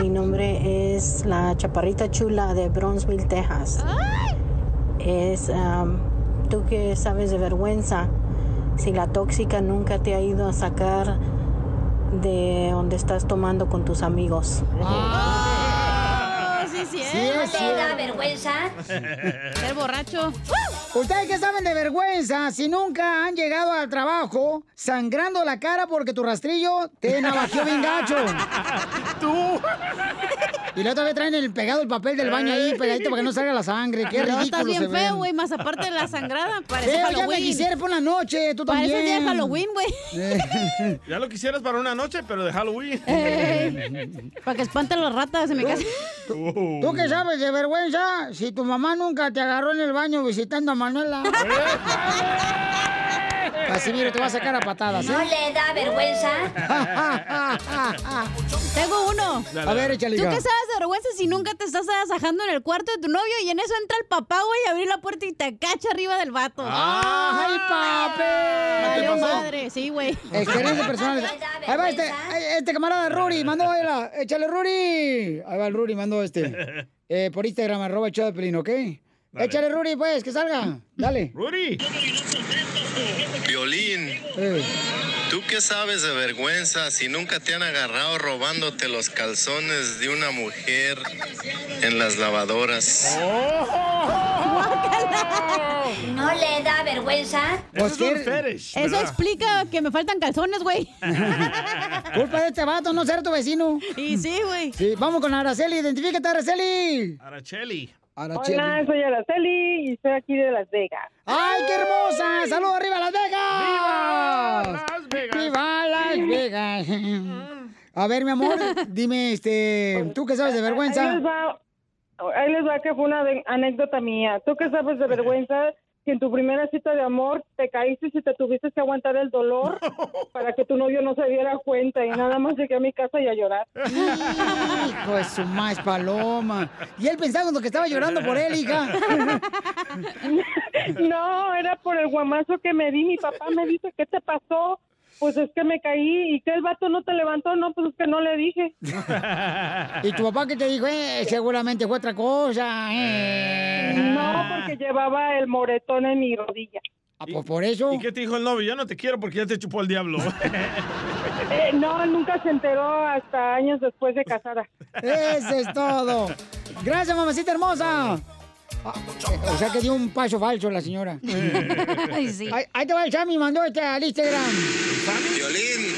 Mi nombre es la Chaparrita Chula de Bronzeville, Texas. Es am, tú que sabes de vergüenza. Si la tóxica nunca te ha ido a sacar de donde estás tomando con tus amigos. Sí, sí, Sí, es cierto. vergüenza? Ser borracho. Ustedes que saben de vergüenza, si nunca han llegado al trabajo sangrando la cara porque tu rastrillo te navajeó bien gacho. Tú. Y la otra vez traen el pegado el papel del baño ahí pegadito para que no salga la sangre. Qué Pero ridículo estás bien feo, güey, más aparte de la sangrada, parece Feo, ya me quisiera por la noche, tú Parece también. día de Halloween, güey. Ya lo quisieras para una noche, pero de Halloween. Para que espanten las ratas en mi casa. ¿Tú qué sabes de vergüenza? Si tu mamá nunca te agarró en el baño visitando a Manuela. Casimiro, te va a sacar a patadas, ¿eh? ¿No le da vergüenza? Tengo uno. Dale, A ver, dale. échale, ¿Tú qué sabes de vergüenza si nunca te estás agasajando en el cuarto de tu novio y en eso entra el papá, güey, y abrir la puerta y te cacha arriba del vato? ¡Ay, papi! ¿Te pasó? madre, sí, güey. Experiencia personal. Ahí va este, este camarada Ruri, mandó él. Échale, Ruri. Ahí va el Ruri, mandó este. Eh, por Instagram, arroba el show de Pelín, ¿ok? Échale, Ruri, pues, que salga. Dale. Ruri. Violín, Eh. ¿tú qué sabes de vergüenza si nunca te han agarrado robándote los calzones de una mujer en las lavadoras? ¿No le da vergüenza? Pues, ¿qué- Eso explica que me faltan calzones, güey. Culpa de este vato, no ser tu vecino. Y sí, güey. Sí, vamos con Araceli. Identifícate, Araceli. Aracheli. Hola, soy Araceli y estoy aquí de Las Vegas. ¡Ay, qué hermosa! ¡Saludos arriba, Las Vegas! ¡Viva Las Vegas! A ver, mi amor, dime, este, ¿tú qué sabes de Ahí vergüenza? les va, ahí les va que fue una anécdota mía. ¿Tú qué sabes de vergüenza? Que en tu primera cita de amor te caíste y te tuviste que aguantar el dolor para que tu novio no se diera cuenta y nada más llegué a mi casa y a llorar. Hijo de su más paloma. Y él pensando que estaba llorando por él, hija. No, era por el guamazo que me di. Mi papá me dice, ¿qué te pasó? Pues es que me caí y que el vato no te levantó. No, pues es que no le dije. Y tu papá que te dijo, eh, seguramente fue otra cosa. eh. No, porque llevaba el moretón en mi rodilla. Ah, pues por eso. ¿Y qué te dijo el novio? Ya no te quiero porque ya te chupó el diablo. Eh, no, nunca se enteró hasta años después de casada. Eso es todo. Gracias, mamacita hermosa. O sea que dio un paso falso la señora. Ay, sí. Ahí, ahí te va el Sammy, mandó este al Instagram. Violín,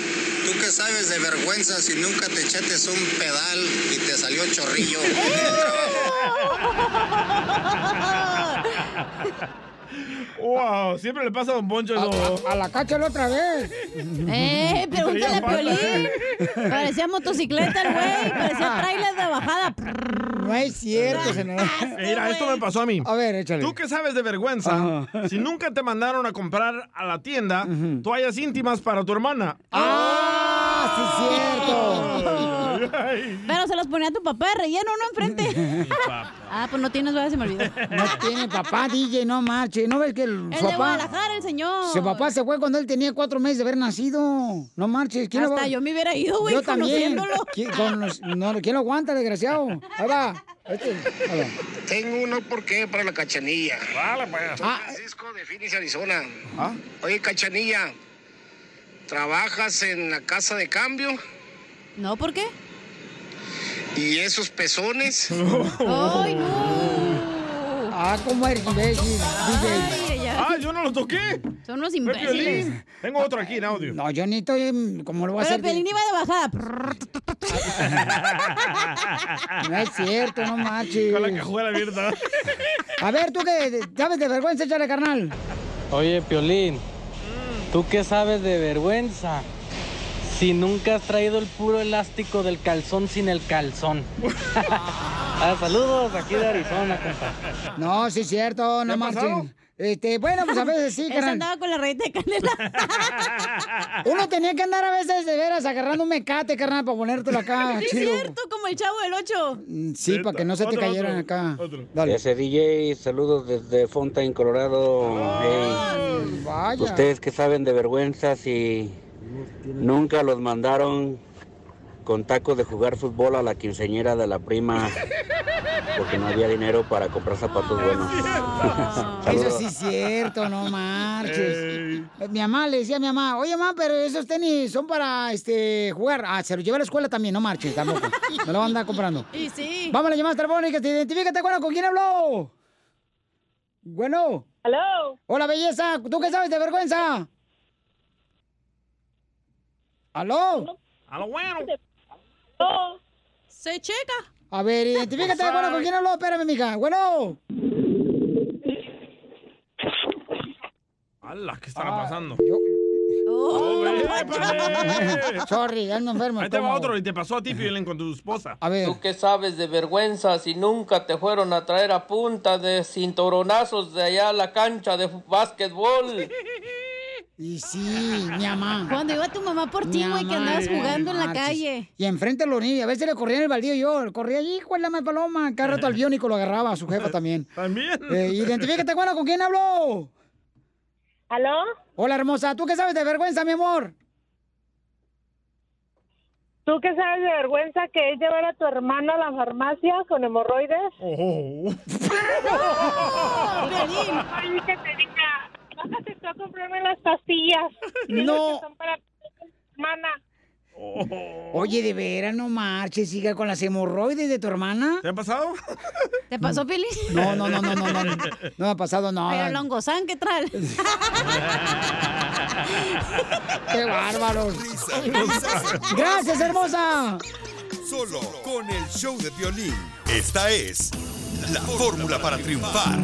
¿tú qué sabes de vergüenza si nunca te echates un pedal y te salió chorrillo? wow, siempre le pasa a Don Poncho eso. A, la cacha la otra vez. Eh, pregúntale a Piolín. Parecía motocicleta el güey, parecía trailer de bajada. No es cierto, senador. Mira, esto me pasó a mí. A ver, échale. Tú que sabes de vergüenza, si nunca te mandaron a comprar a la tienda toallas íntimas para tu hermana. ¡Ah, sí es cierto! Pero se los ponía a tu papá de relleno, ¿no? Enfrente. ah, pues no tienes, ¿verdad? Se me olvidó. No tiene papá, DJ, no marche. ¿No ves que el, El su de papá... Guadalajara, el señor. Su papá se fue cuando él tenía cuatro meses de haber nacido. No marches. ¿Quién Hasta yo me hubiera ido, güey, Yo también. conociéndolo. ¿Quién, con los- no, ¿quién lo aguanta, desgraciado? Ahí va. Este, ahí va. Tengo uno por qué para la cachanilla. Vale, pues. Ah. Francisco de Phoenix, Arizona. Oye, cachanilla, ¿trabajas en la casa de cambio? No, ¿por qué? ¿Y esos pezones? ¡Ay, no! Ah, ¿cómo eres imbécil? Ah, yo no lo toqué. Son unos imbéciles. Piolín. Tengo otro aquí en audio. No, yo ni estoy... ¿Cómo lo voy a Pero hacer? Pelín iba de bajada. No es cierto, no marches. Con la cajuela abierta. A ver, tú que sabes de vergüenza, échale, carnal. Oye, Piolín, ¿tú qué sabes de vergüenza? Si nunca has traído el puro elástico del calzón sin el calzón. Ah, saludos aquí de Arizona, compa. No, sí es cierto, no pasado? Este, bueno, pues a veces sí, carnal. andaba con la rayita de canela. Uno tenía que andar a veces de veras agarrando un mecate, carnal, para ponértelo acá, Sí, es cierto, como el chavo del 8. Sí, para que no se te Otro, cayeran otro, acá. Dale. Ese DJ, saludos desde Fontaine, Colorado. Hey, Vaya. Ustedes que saben de vergüenza si nunca los mandaron con tacos de jugar fútbol a la quinceñera de la prima porque no había dinero para comprar zapatos buenos. Eso sí es cierto, no marches. Mi mamá le decía a mi mamá, oye mamá, pero esos tenis son para este jugar. Ah, se los lleva a la escuela también, no marches tampoco. Me lo van a andar comprando. Y sí. Vamos a las llamadas telefónicas, te identifícate, bueno, ¿con quién habló? Bueno. Hello. Hola, belleza. ¿Tú qué sabes de vergüenza? ¿Aló? A lo bueno. Se checa. A ver, identifícate, bueno, ¿con quién habló? Espérame, mija. Bueno. ¡Hala! ¿Qué estará pasando? Oh, épale! Sorry, ando enfermo. Ahí te va otro y te pasó a ti, Piolín, con tu esposa. A ver. ¿Tú qué sabes de vergüenza si nunca te fueron a traer a punta de cinturonazos de allá a la cancha de básquetbol? Y sí, mi mamá. Cuando iba tu mamá por ti, güey, que andabas jugando en la calle. Y enfrente los niños. A veces le corría en el baldío yo. Corría allí, cuélame paloma. Cada rato al biónico lo agarraba a su jefa también. También. Eh, identifícate, bueno, ¿con quién habló? ¿Aló? Hola, hermosa. ¿Tú qué sabes de vergüenza, mi amor? ¿Tú qué sabes de vergüenza que es llevar a tu hermano a la farmacia con hemorroides? Oh. Ay, que te diga, bájate tú a comprarme las pastillas. No. que son para tu hermana. Oye, de veras, no marches, siga con las hemorroides de tu hermana. ¿Te ha pasado? ¿Te pasó, Pili? No, no, no, no, no, no. No me ha pasado Pero nada. longozán, ¿qué tal? ¡Qué bárbaros! ¡Gracias, hermosa! Solo con el show de violín. Esta es la fórmula para triunfar.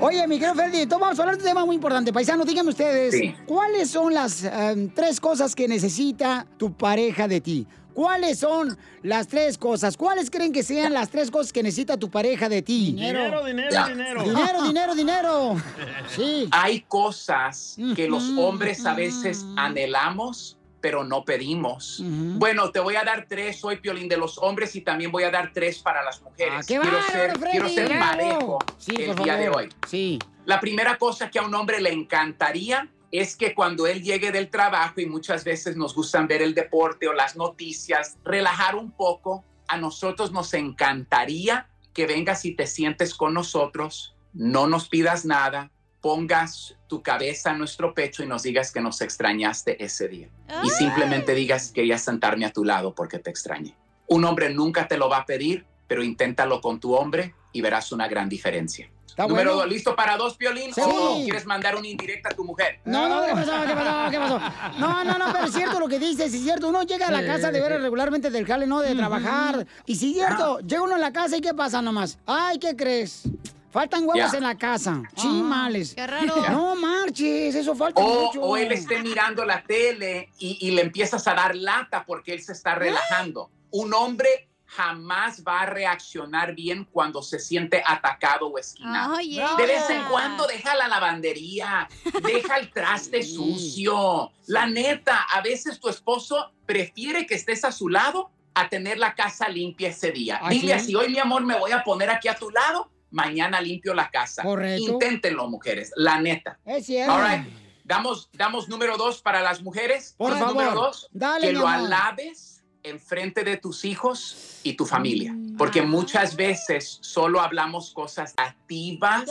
Oye, mi querido Feldito, vamos a hablar de un tema muy importante. Paisano, díganme ustedes, Sí. ¿cuáles son las em, tres cosas que necesita tu pareja de ti? ¿Cuáles son las tres cosas? ¿Cuáles creen que sean las tres cosas que necesita tu pareja de ti? Dinero, dinero, Ya. dinero. Dinero, dinero, dinero. Sí. Hay cosas que los hombres a veces anhelamos, pero no pedimos. Bueno, te voy a dar tres, soy Piolín de los hombres y también voy a dar tres para las mujeres. Ah, quiero, ser, Freddy, quiero ser bravo. parejo Sí, el día de hoy. Sí. La primera cosa que a un hombre le encantaría es que cuando él llegue del trabajo y muchas veces nos gustan ver el deporte o las noticias, relajar un poco, a nosotros nos encantaría que vengas y te sientes con nosotros, no nos pidas nada, pongas tu cabeza en nuestro pecho y nos digas que nos extrañaste ese día. Y simplemente digas, quería sentarme a tu lado porque te extrañé. Un hombre nunca te lo va a pedir, pero inténtalo con tu hombre y verás una gran diferencia. Número bueno. dos, ¿listo para dos, Piolín? Sí. ¿O quieres mandar una indirecta a tu mujer? No, no, ¿qué pasó? ¿Qué pasó? ¿Qué pasó? No, no, no, pero es cierto lo que dices, es cierto. Uno llega a la casa de ver regularmente del jale, ¿no? De trabajar. Y si es cierto, llega uno a la casa y ¿qué pasa nomás? Ay, ¿qué crees? Faltan huevos Ya. en la casa. Chimales. Qué raro. No marches, eso falta O, mucho. o él esté mirando la tele y, y le empiezas a dar lata porque él se está relajando. Un hombre jamás va a reaccionar bien cuando se siente atacado o esquinado. De vez en cuando deja la lavandería, deja el traste sucio. La neta, a veces tu esposo prefiere que estés a su lado a tener la casa limpia ese día. ¿Ah, Dile sí? así, hoy mi amor me voy a poner aquí a tu lado, mañana limpio la casa. Correcto. Inténtenlo, mujeres, la neta. Es cierto. All right. Damos, damos número dos para las mujeres. Por Número favor. dos, Dale, que lo amor. alabes en frente de tus hijos y tu familia. Mm. Porque muchas veces solo hablamos cosas activas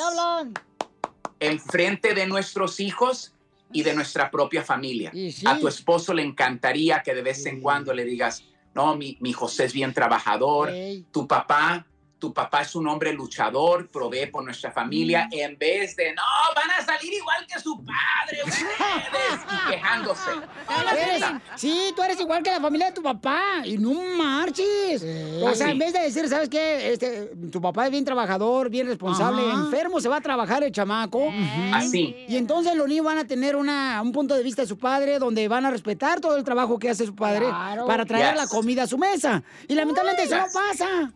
en frente de nuestros hijos y de nuestra propia familia. A tu esposo le encantaría que de vez en cuando le digas, no, mi, mi José es bien trabajador, tu papá, tu papá es un hombre luchador, provee por nuestra familia, en vez de, no, van a salir igual que su padre, ustedes, y quejándose. Eres- sí, tú eres igual que la familia de tu papá y no marches. O sea, en vez de decir, ¿sabes qué? Este, tu papá es bien trabajador, bien responsable, Ajá. enfermo, se va a trabajar el chamaco. Así. Y entonces los niños van a tener una, un punto de vista de su padre donde van a respetar todo el trabajo que hace su padre Claro. para traer Yes. la comida a su mesa. Y lamentablemente eso no pasa.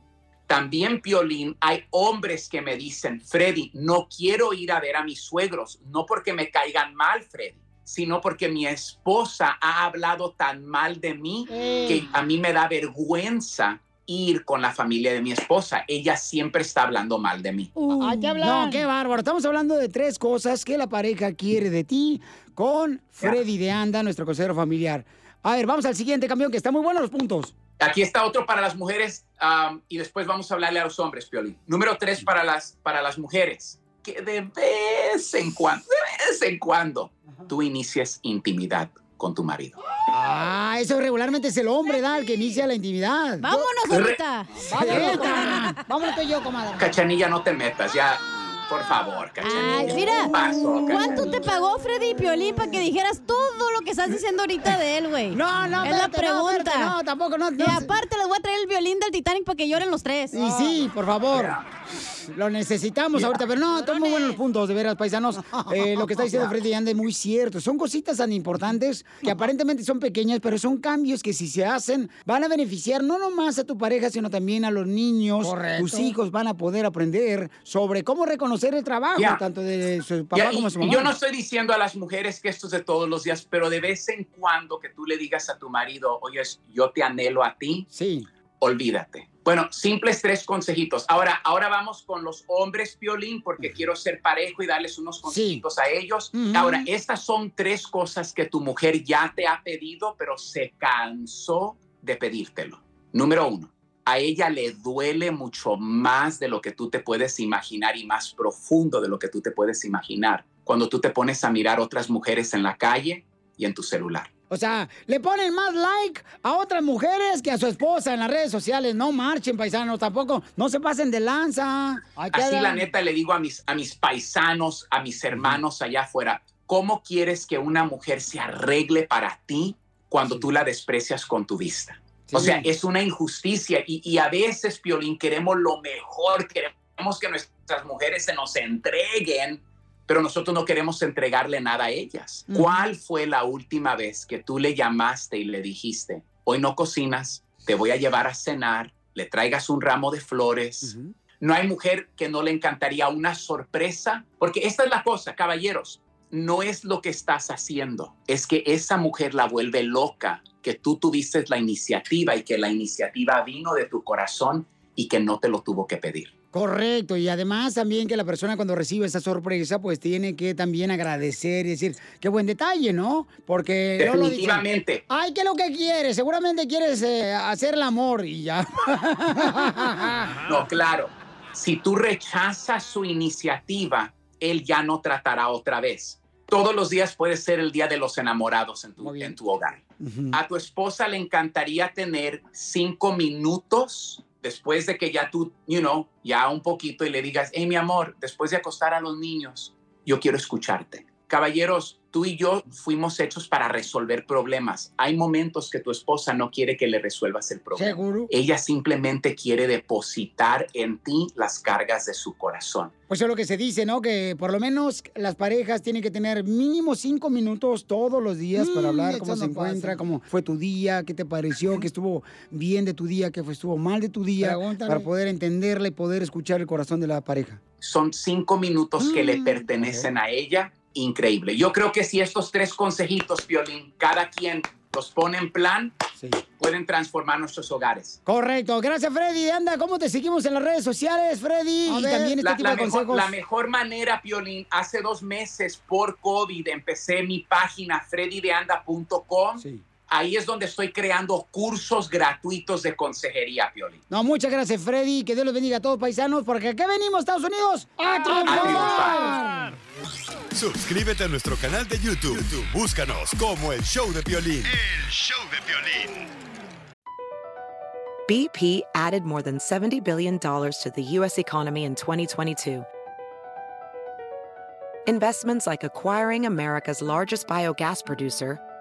También, Piolín, hay hombres que me dicen, Freddy, no quiero ir a ver a mis suegros, no porque me caigan mal, Freddy, sino porque mi esposa ha hablado tan mal de mí que a mí me da vergüenza ir con la familia de mi esposa. Ella siempre está hablando mal de mí. Hablar. No, qué bárbaro. Estamos hablando de tres cosas que la pareja quiere de ti con Freddy de Anda, nuestro consejero familiar. A ver, vamos al siguiente campeón, que está muy bueno los puntos. Aquí está otro para las mujeres um, y después vamos a hablarle a los hombres, Piolín. Número tres para las, para las mujeres. Que de vez en cuando, de vez en cuando, tú inicies intimidad con tu marido. Ah, eso regularmente es el hombre, ¿da? El que inicia la intimidad. Vámonos ahorita. Vámonos, Vámonos yo, comadre. Cachanilla, no te metas, ya, por favor, Cachanilla. Ay, mira, Paso, ¿cuánto te pagó Freddy Piolín para que dijeras todo lo que estás diciendo ahorita de él, güey? No, no, Es la espérate, no, pregunta. espérate, no, tampoco, no, Y no. aparte les voy a traer el violín del Titanic para que lloren los tres. Y sí, por favor. Lo necesitamos ahorita, pero no, están muy buenos los puntos, de veras, paisanos. Eh, lo que está diciendo Freddy Anda es muy cierto. Son cositas tan importantes que aparentemente son pequeñas, pero son cambios que si se hacen van a beneficiar no nomás a tu pareja, sino también a los niños. Correcto. Tus hijos van a poder aprender sobre cómo reconocer el trabajo, Ya. tanto de su papá Ya, y- como de su mamá. yo no estoy diciendo a las mujeres que esto es de todos los días, pero de vez en cuando que tú le digas a tu marido, oye, yo te anhelo a ti, sí. olvídate. Bueno, simples tres consejitos. Ahora, ahora vamos con los hombres, Piolín, porque quiero ser parejo y darles unos consejitos a ellos. Ahora, estas son tres cosas que tu mujer ya te ha pedido, pero se cansó de pedírtelo. Número uno, a ella le duele mucho más de lo que tú te puedes imaginar y más profundo de lo que tú te puedes imaginar cuando tú te pones a mirar otras mujeres en la calle y en tu celular. O sea, le ponen más like a otras mujeres que a su esposa en las redes sociales. No marchen, paisanos, tampoco. No se pasen de lanza. Así la neta le digo a mis, a mis paisanos, a mis hermanos allá afuera, ¿cómo quieres que una mujer se arregle para ti cuando tú la desprecias con tu vista? O Sí. sea, es una injusticia y, y a veces, Piolín, queremos lo mejor, queremos que nuestras mujeres se nos entreguen, pero nosotros no queremos entregarle nada a ellas. ¿Cuál fue la última vez que tú le llamaste y le dijiste, hoy no cocinas, te voy a llevar a cenar, le traigas un ramo de flores? No hay mujer que no le encantaría una sorpresa, porque esta es la cosa, caballeros, no es lo que estás haciendo, es que esa mujer la vuelve loca, que tú tuviste la iniciativa y que la iniciativa vino de tu corazón y que no te lo tuvo que pedir. Correcto, y además también que la persona cuando recibe esa sorpresa, pues tiene que también agradecer y decir, qué buen detalle, ¿no? Porque luego lo dicen, Definitivamente. Ay, ¿qué es lo que quieres? Seguramente quieres eh, hacer el amor y ya. No, claro. Si tú rechazas su iniciativa, él ya no tratará otra vez. Todos los días puede ser el día de los enamorados en tu, en tu hogar. A tu esposa le encantaría tener cinco minutos después de que ya tú, you know, ya un poquito y le digas, hey, mi amor, después de acostar a los niños, yo quiero escucharte. Caballeros, tú y yo fuimos hechos para resolver problemas. Hay momentos que tu esposa no quiere que le resuelvas el problema. Seguro. Ella simplemente quiere depositar en ti las cargas de su corazón. Pues es lo que se dice, ¿no? Que por lo menos las parejas tienen que tener mínimo cinco minutos todos los días para Mm, hablar eso cómo se no encuentra, pasa. cómo fue tu día, qué te pareció, que estuvo bien de tu día, que fue, estuvo mal de tu día, Pregúntale. para poder entenderle y poder escuchar el corazón de la pareja. Son cinco minutos que Mm, le pertenecen a ella. Increíble. Yo creo que si estos tres consejitos, Violín, cada quien los pone en plan, pueden transformar nuestros hogares. Correcto. Gracias, Freddy. Anda, ¿cómo te seguimos en las redes sociales, Freddy? y también este la, tipo la de mejor, consejos. la mejor manera, Piolín, hace dos meses por COVID empecé mi página freddydeanda.com. Ahí es donde estoy creando cursos gratuitos de consejería, Piolín. No, muchas gracias, Freddy. Que Dios los bendiga a todos, paisanos, porque acá venimos, Estados Unidos, a triunfar. Suscríbete a nuestro canal de YouTube. YouTube, Búscanos como el show de violín. El show de violín. BP added more than $70 billion to the U.S. economy in 2022. Investments like acquiring America's largest biogas producer,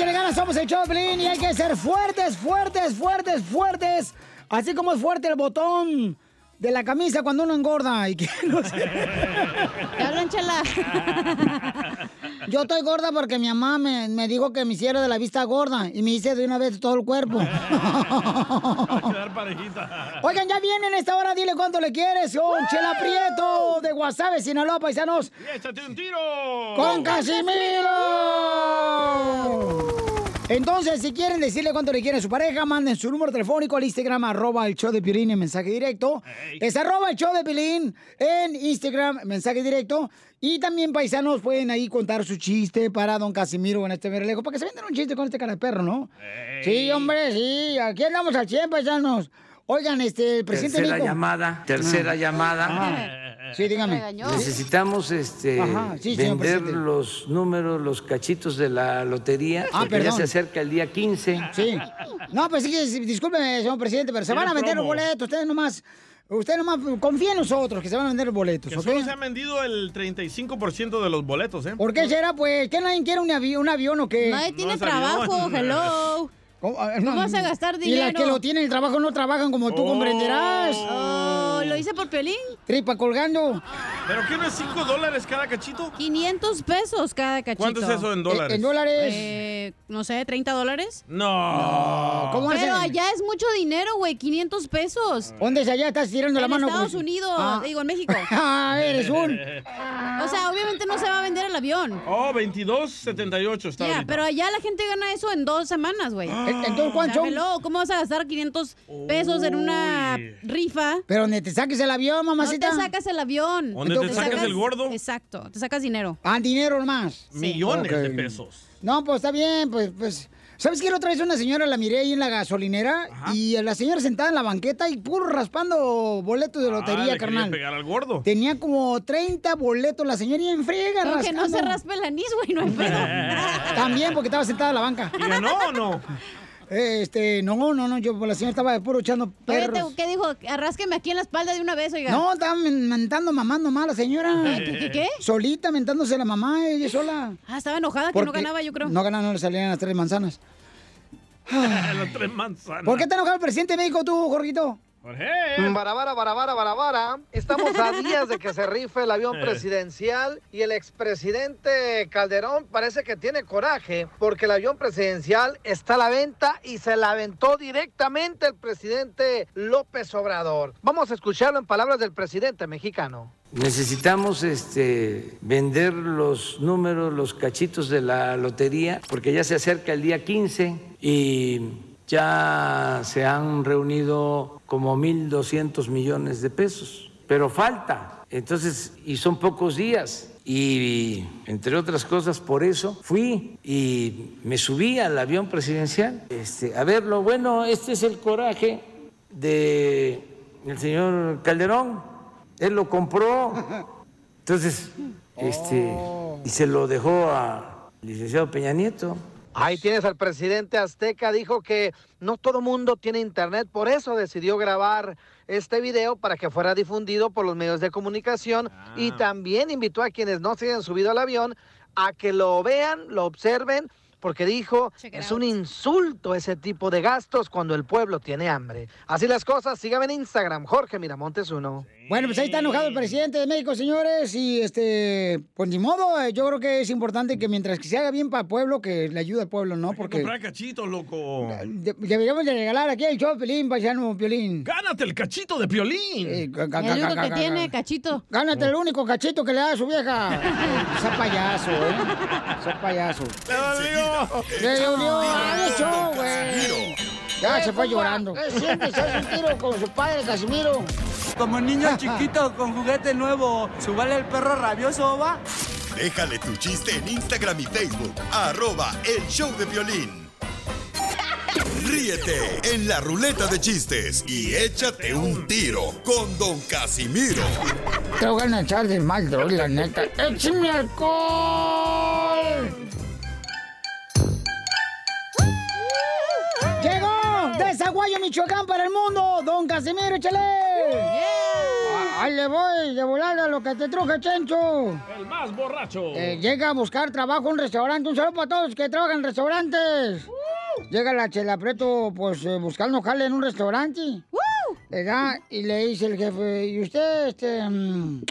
Échale ganas, somos el Choplin y hay que ser fuertes, fuertes, fuertes, fuertes. Así como es fuerte el botón de la camisa cuando uno engorda y que no sé. Hablan, chela. Yo estoy gorda porque mi mamá me, me dijo que me hiciera de la vista gorda y me hice de una vez todo el cuerpo. quedar parejita. Oigan, ya viene en esta hora, dile cuánto le quieres con Chela Prieto de Guasave, Sinaloa, paisanos. Y échate un tiro. ¡Con Casimiro! Entonces, si quieren decirle cuánto le quieren a su pareja, manden su número telefónico al Instagram, arroba el show de Pilín en mensaje directo. Es arroba el show de Pilín en Instagram, mensaje directo. Y también, paisanos, pueden ahí contar su chiste para don Casimiro en este merlejo, para que se vendan un chiste con este cara de perro, ¿no? Sí, hombre, sí. Aquí andamos al 100, paisanos. Oigan, este, el presidente Tercera llamada, tercera Ah. llamada. Ah. Sí, dígame. Necesitamos este, Ajá, sí, señor vender los números, los cachitos de la lotería, Ah, porque ya perdón. se acerca el día 15. Sí. No, pues sí, discúlpeme, señor presidente, pero se van a vender los boletos. Ustedes nomás, ustedes nomás confíen en nosotros que se van a vender los boletos, Que ¿ok? solo se han vendido el 35% de los boletos, ¿eh? ¿Por qué será, pues? ¿Que nadie quiere un avión, un avión o qué? Nadie tiene No trabajo, avión. hello. ¿Cómo, ¿Cómo vas a gastar Y las dinero? que lo tienen el trabajo no trabajan como tú comprenderás. Oh, ¿lo hice por Piolín? Tripa colgando. ¿Pero qué no es 5 dólares cada cachito? 500 pesos cada cachito. ¿Cuánto es eso en dólares? En dólares. Eh, no sé, 30 dólares. No. ¿Cómo Pero hacen? allá es mucho dinero, güey, 500 pesos. ¿Dónde es allá? Estás tirando la en mano. Estados como si- Unidos, Ah. digo, en México. Ah, eres un... O sea, obviamente no se va a vender el avión. Oh, 22.78 está Ya, ahorita. pero allá la gente gana eso en dos semanas, güey. Entonces, ¿cuánto ¿Cómo vas a gastar 500 pesos en una rifa? Pero donde te saques el avión, mamacita. No te sacas el avión. ¿Dónde te sacas el gordo? Exacto, te sacas dinero. Ah, dinero nomás. Millones de pesos. No, pues está bien, pues, pues. ¿Sabes qué? La otra vez una señora la miré ahí en la gasolinera y la señora sentada en la banqueta y puro raspando boletos de Ah, lotería, le quería carnal. pegar al gordo. Tenía como 30 boletos la señora y en friega que no se raspe el anís, güey, no hay pedo. También porque estaba sentada en la banca. ¿Y ganó o no? Este, no, no, no, yo, la señora estaba de puro echando perros. te- ¿qué dijo? Arrásqueme aquí en la espalda de una vez, oiga. No, estaba men- mentando mamá nomás la señora. ¿Qué, qué, qué? Solita mentándose la mamá, ella sola. Ah, estaba enojada que no ganaba, yo creo. No ganaba, no le salían las tres manzanas. Las tres manzanas. ¿Por qué está enojado el presidente de México tú, Jorgito? Barabara, barabara, barabara. Estamos a días de que se rife el avión presidencial y el expresidente Calderón parece que tiene coraje porque el avión presidencial está a la venta y se la aventó directamente el presidente López Obrador. Vamos a escucharlo en palabras del presidente mexicano. Necesitamos este, vender los números, los cachitos de la lotería, porque ya se acerca el día 15 y ya se han reunido como 1.200 millones de pesos, pero falta. Entonces, y son pocos días. Y entre otras cosas, por eso fui y me subí al avión presidencial. Este, a ver, lo bueno, este es el coraje de el señor Calderón. Él lo compró. Entonces, este, y se lo dejó al licenciado Peña Nieto. Ahí tienes al presidente azteca, dijo que no todo mundo tiene internet, por eso decidió grabar este video para que fuera difundido por los medios de comunicación y también invitó a quienes no se hayan subido al avión a que lo vean, lo observen, porque dijo, es un insulto ese tipo de gastos cuando el pueblo tiene hambre. Así las cosas, síganme en Instagram, Jorge Miramontes uno. Bueno, pues ahí está enojado el presidente de México, señores, y este, pues ni modo, eh, yo creo que es importante que mientras que se haga bien para el pueblo, que le ayude al pueblo, ¿no? Porque Comprar cachitos, loco. de- deberíamos de regalar aquí el show, Piolín, paisano, Piolín. Gánate el cachito de Piolín. El único que tiene, cachito. Gánate el único cachito que le da a su vieja. Esa payaso, ¿eh? Esa payaso. ¡Le dolió! Le dolió, ¡Ay, show, güey! Ya se fue llorando. ¿Qué sientes? ¿Haz un tiro con su padre, Casimiro? Como niño chiquito con juguete nuevo, ¿subale el perro rabioso, va? Déjale tu chiste en Instagram y Facebook. Arroba el show de violín. Ríete en la ruleta de chistes y échate un tiro con Don Casimiro. Te voy a echar de mal, droga, la neta. ¡Échame alcohol! ¡Llegó! De Zaguayo, Michoacán para el mundo, don Casimiro, échale. Ah, Ahí le voy, de volada lo que te truje, Chencho. El más borracho. Eh, llega a buscar trabajo en un restaurante. Un saludo para todos que trabajan en restaurantes. Llega la Chela Preto, pues, eh, buscando jale en un restaurante. ¿Verdad? Y le dice el jefe, ¿y usted, este, mm,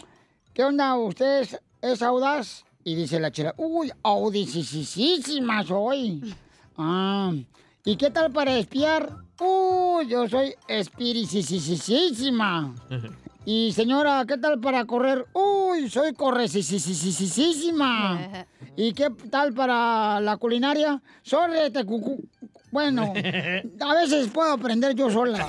qué onda? ¿Usted es, es audaz? Y dice la Chela, uy, audicísima soy. Ah, ¿y qué tal para espiar? Uy, yo soy espiricisísima. Y señora, ¿qué tal para correr? Uy, soy correcisísima. ¿Y qué tal para la culinaria? Sórrete, cucú. Bueno, a veces puedo aprender yo sola.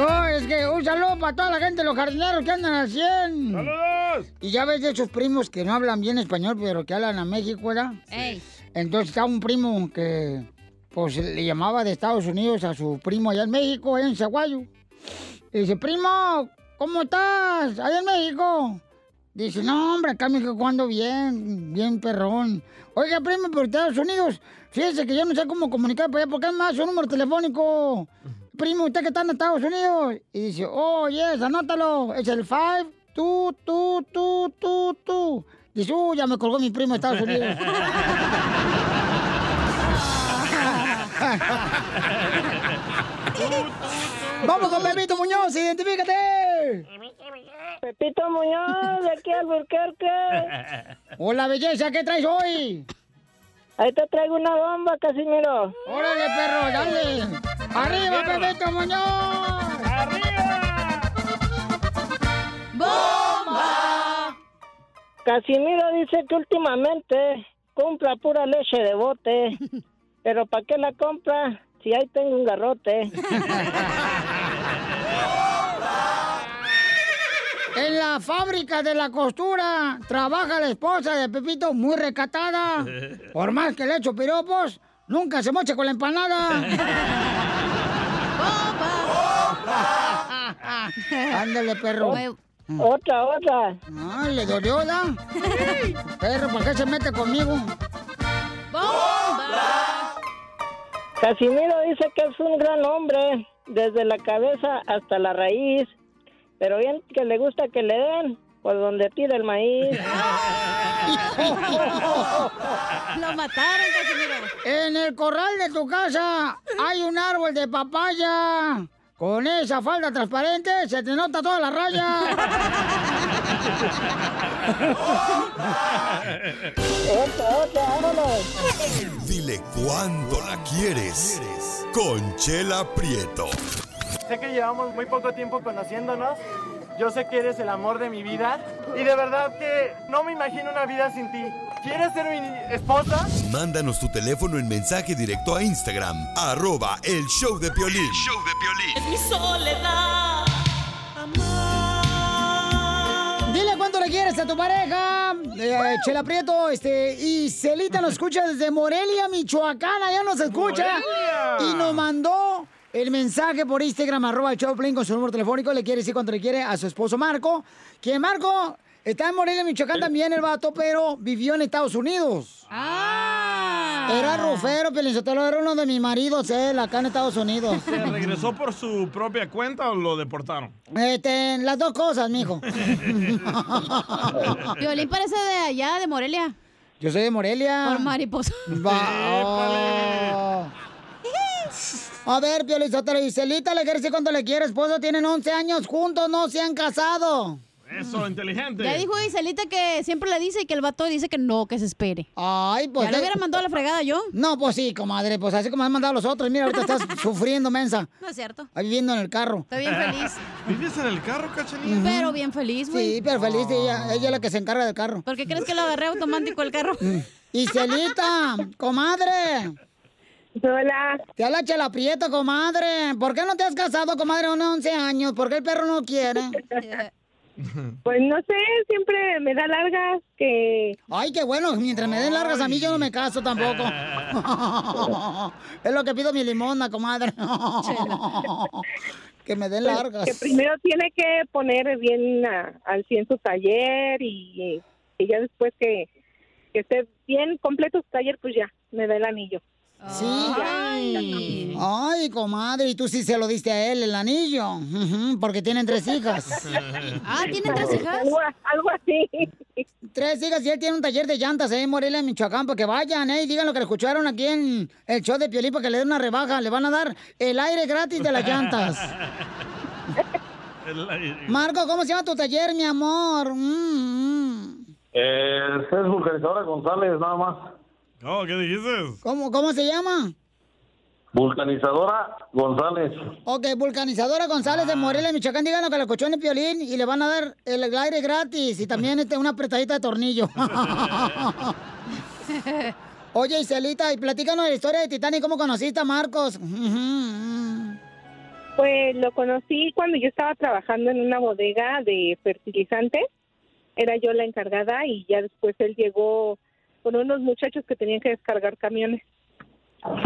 No, es que un saludo para toda la gente, los jardineros que andan al 100. ¡Saludos! Y ya ves de esos primos que no hablan bien español, pero que hablan a México, ¿verdad? Ey. Entonces está un primo que, pues, le llamaba de Estados Unidos a su primo allá en México, allá en Zaguayo. Y dice, primo, ¿cómo estás? Allá en México. Dice, no, hombre, acá en México ando bien, bien perrón. Oiga, primo, por Estados Unidos, fíjese que yo no sé cómo comunicar para allá, porque es más su número telefónico. Primo, usted que está en Estados Unidos. Y dice, oh, yes, anótalo. Es el 5, tú, tú, tú, tú, tú. Dice, uh, ya me colgó mi primo de Estados Unidos. Vamos con Pepito Muñoz, identifícate. Pepito Muñoz, de aquí al Burquerque. Hola, belleza, ¿qué traes hoy? Ahí te traigo una bomba, Casimiro. Órale, perro, dale. ¡Arriba, Pepito Muñoz! ¡Arriba! ¡Bomba! Casimiro dice que últimamente compra pura leche de bote. Pero ¿para qué la compra si ahí tengo un garrote? La fábrica de la costura trabaja la esposa de Pepito muy recatada. Por más que le echo piropos, nunca se moche con la empanada. Ándale, perro. Otra, otra. Ay, le dolió, ¿da? Perro, ¿por qué se mete conmigo? Casimiro dice que es un gran hombre, desde la cabeza hasta la raíz. Pero bien que le gusta que le den, Por donde tira el maíz. Lo mataron, Casimiro. En el corral de tu casa hay un árbol de papaya. Con esa falda transparente se te nota toda la raya. Dile cuándo la quieres. Conchela Prieto. Sé que llevamos muy poco tiempo conociéndonos. Yo sé que eres el amor de mi vida. Y de verdad que no me imagino una vida sin ti. ¿Quieres ser mi esposa? Mándanos tu teléfono en mensaje directo a Instagram, arroba el show de Piolín. Es mi soledad. Dile cuánto le quieres a tu pareja. Eh, Chela Prieto, este, y Celita nos escucha desde Morelia, Michoacán, allá nos escucha. Morelia. Y nos mandó el mensaje por Instagram, arroba Choplin con su número telefónico. Le quiere decir cuánto le quiere a su esposo Marco. Que Marco está en Morelia, Michoacán también, el vato, pero vivió en Estados Unidos. Ah. Era rufero, Pelizotelo, era uno de mis maridos, él, acá en Estados Unidos. ¿Se regresó por su propia cuenta o lo deportaron? Este, las dos cosas, mijo. Violín parece de allá, de Morelia. Yo soy de Morelia. Por mariposa. Va- oh. A ver, Pio Lizotero y Celita, le quiere decir cuánto le quiere, esposo. Tienen 11 años juntos, no se han casado. Eso, inteligente. Ya dijo Iselita que siempre le dice y que el vato dice que no, que se espere. Ay, pues. Ya le hubiera mandado a la fregada yo. No, pues sí, comadre, pues así como han mandado a los otros. Mira, ahorita estás sufriendo, mensa. No es cierto. Ahí viviendo en el carro. Estoy bien feliz. ¿Vives en el carro, cachanilla? Pero bien feliz, güey. Sí, pero feliz, ella, ella es la que se encarga del carro. ¿Por qué crees que lo agarré automático el carro? Y Celita, comadre. Hola. Te habla Chela Prieto, comadre. ¿Por qué no te has casado, comadre, a unos 11 años? ¿Por qué el perro no quiere? Pues no sé, siempre me da largas que... Ay, qué bueno. Mientras me den largas a mí, yo no me caso tampoco. es lo que pido mi limona, comadre. que me den pues, largas. Que primero tiene que poner bien a- al 100 su taller y, y ya después que, que esté bien completo su taller, pues ya, me da el anillo. Sí. Ay. Ay, comadre, y tú sí se lo diste a él el anillo. Porque tienen tres hijas. Ah, ¿tienen tres hijas? Algo, algo así. Tres hijas y él tiene un taller de llantas ahí en Morelia, Michoacán, para que vayan, ¿eh? Y digan lo que le escucharon aquí en el show de Piolín para que le den una rebaja. Le van a dar el aire gratis de las llantas. Marco, ¿cómo se llama tu taller, mi amor? Mm, mm. Eh, es vulcanizadora González, nada más. Oh, ¿qué dijiste? ¿Cómo, ¿Cómo se llama? Vulcanizadora González. Ok, vulcanizadora González de Morelia, Michoacán. Díganlo que le escuchó en el Piolín y le van a dar el, el aire gratis y también este, una apretadita de tornillo. Oye, Iselita, y platícanos la historia de Titanic, ¿cómo conociste a Marcos? Pues lo conocí cuando yo estaba trabajando en una bodega de fertilizantes. Era yo la encargada y ya después él llegó con unos muchachos que tenían que descargar camiones.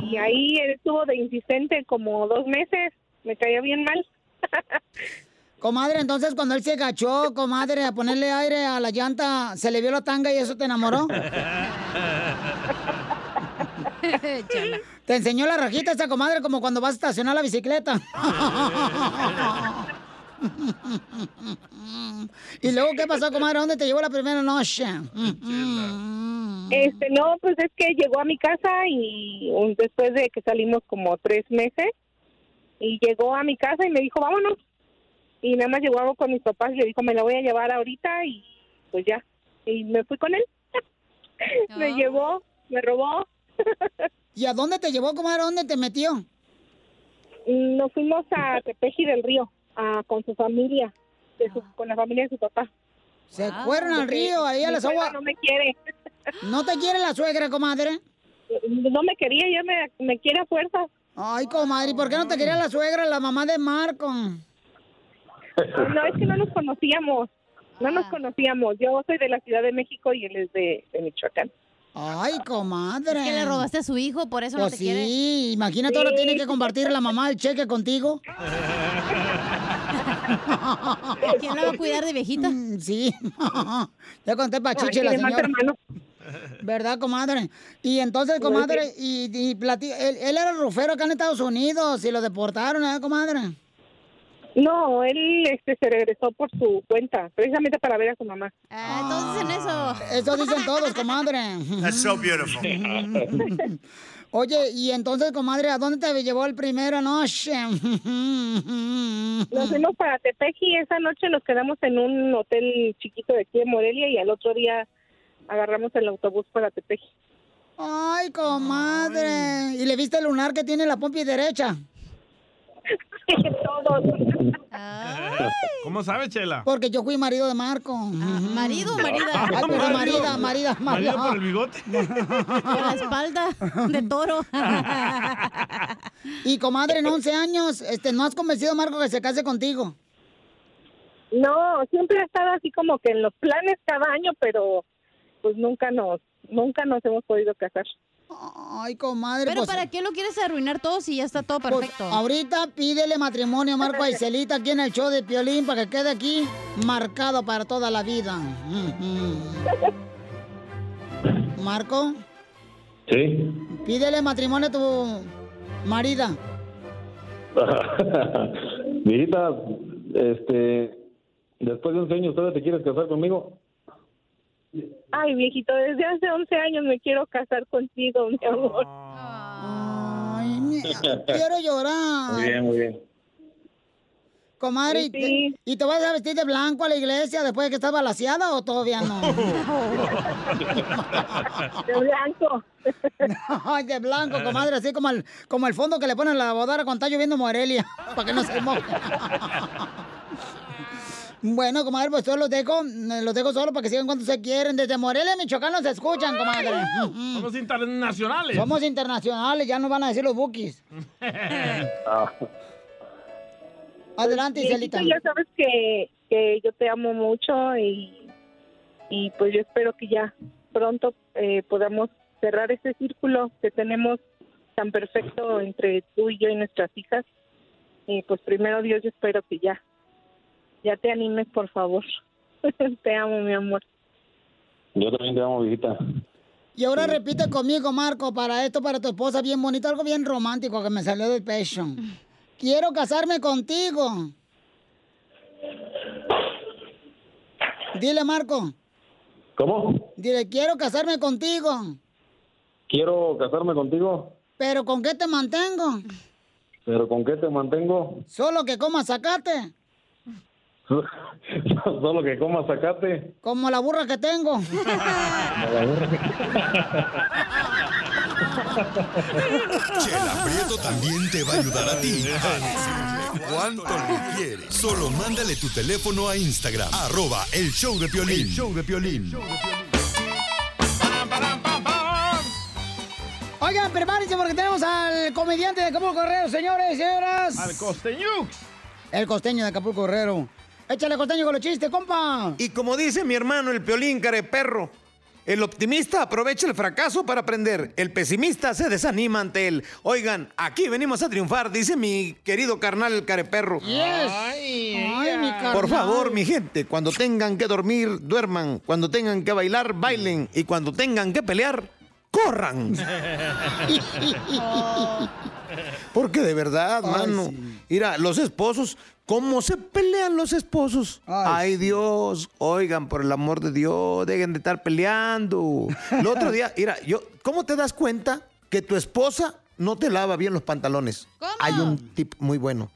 Y ahí él estuvo de insistente como dos meses. Me caía bien mal. Comadre, entonces cuando él se agachó, comadre, a ponerle aire a la llanta, ¿se le vio la tanga y eso te enamoró? Te enseñó la rajita esa comadre como cuando vas a estacionar la bicicleta. ¿Y luego qué pasó, comadre? ¿Dónde te llevó la primera noche? Este, no, pues es que llegó a mi casa y después de que salimos como tres meses, y llegó a mi casa y me dijo, vámonos. Y nada más llegó algo con mis papás y le dijo, me la voy a llevar ahorita y pues ya. Y me fui con él. me llevó, me robó. ¿Y a dónde te llevó, comadre? ¿Dónde te metió? Nos fuimos a Tepeji del Río, a, con su familia, de su- con la familia de su papá. Se fueron al río, ahí a las aguas. No me quiere. ¿No te quiere la suegra, comadre? No me quería, ya me, me quiere a fuerza. Ay, comadre, ¿y por qué no te quería la suegra, la mamá de Marco? No, es que no nos conocíamos. No Ah. nos conocíamos. Yo soy de la Ciudad de México y él es de, de Michoacán. Ay, comadre. Es que le robaste a su hijo, por eso no Pues te sí, quiere. imagínate ahora tiene que compartir la mamá el cheque contigo. ¿Quién la va a cuidar de viejita? Mm, Sí. ya conté pachiche Ay, la señora. ¿Verdad, comadre? Y entonces, comadre, y, y él, él era rufero acá en Estados Unidos y lo deportaron, ¿eh, comadre? No, él este, se regresó por su cuenta, precisamente para ver a su mamá. Ah, entonces en eso. Eso dicen todos, comadre. That's so beautiful. Oye, y entonces, comadre, ¿a dónde te llevó el primero noche? Nos fuimos para Tepeji y esa noche nos quedamos en un hotel chiquito de aquí de Morelia y al otro día agarramos el autobús para Tepeji. Ay, comadre. ¿Y le viste el lunar que tiene la pompi derecha? Todos. ¿Cómo sabe, Chela? Porque yo fui marido de Marco. ¿Marido o marida? Ay, marida, marida, marida. ¿Marido por el bigote? Por la espalda de toro. Y comadre, en 11 años, este, ¿no has convencido a Marco que se case contigo? No, siempre ha estado así como que en los planes cada año, pero pues nunca nos, nunca nos hemos podido casar. Ay, comadre. Pero pues, ¿para qué lo quieres arruinar todo si ya está todo pues, perfecto? ahorita pídele matrimonio, Marco a Iselita, aquí en el show de Piolín, para que quede aquí marcado para toda la vida. Marco, Sí. pídele matrimonio a tu marida. Mijita, este, después de 11 años, ¿todavía te quieres casar conmigo? Ay, viejito, desde hace 11 años me quiero casar contigo, mi amor. Ay, mi- quiero llorar. Muy bien, muy bien. Comadre, ¿y, te, y te vas a vestir de blanco a la iglesia después de que estás balaseada o todavía no? De blanco. Ay, de blanco, comadre, así como el, como el fondo que le ponen a la bodara cuando está lloviendo Morelia, para que no se moje. Bueno, comadre, pues yo los dejo, los dejo solo para que sigan cuando se quieren. Desde Morelia, Michoacán, nos escuchan, comadre. Somos internacionales. Somos internacionales, ya nos van a decir los bookies. Adelante, Iselita. Ya sabes que, que yo te amo mucho y, y pues yo espero que ya pronto eh, podamos cerrar ese círculo que tenemos tan perfecto entre tú y yo y nuestras hijas. Y pues primero Dios, yo espero que ya, ya te animes, por favor. te amo, mi amor. Yo también te amo, viejita. Y ahora repite conmigo, Marco, para esto, para tu esposa, bien bonito, algo bien romántico que me salió del pecho. Quiero casarme contigo. Dile, Marco. ¿Cómo? Dile, quiero casarme contigo. Quiero casarme contigo, ¿Pero con qué te mantengo? pero ¿con qué te mantengo? Solo que comas zacate, Solo que comas sacate. como la burra que tengo. Chela Prieto también te va a ayudar a ti cuánto le quieres. Solo mándale tu teléfono a Instagram, arroba el show de Piolín. El show de Piolín. Oigan, prepárense porque tenemos al comediante de Acapulco Guerrero, señores y señoras. Al costeño. El costeño de Acapulco Guerrero. Échale costeño con los chistes, compa. Y como dice mi hermano el piolín careperro, el optimista aprovecha el fracaso para aprender, el pesimista se desanima ante él. Oigan, aquí venimos a triunfar, dice mi querido carnal careperro. Yes. Ay, mi carnal. Por favor, mi gente, cuando tengan que dormir, duerman. Cuando tengan que bailar, bailen. Y cuando tengan que pelear, corran. Porque de verdad, Ay, mano. Mira, los esposos, ¿cómo se pelean los esposos? Ay, Dios, oigan, por el amor de Dios, dejen de estar peleando. El otro día, mira, yo, ¿cómo te das cuenta que tu esposa no te lava bien los pantalones? Hay un tip muy bueno.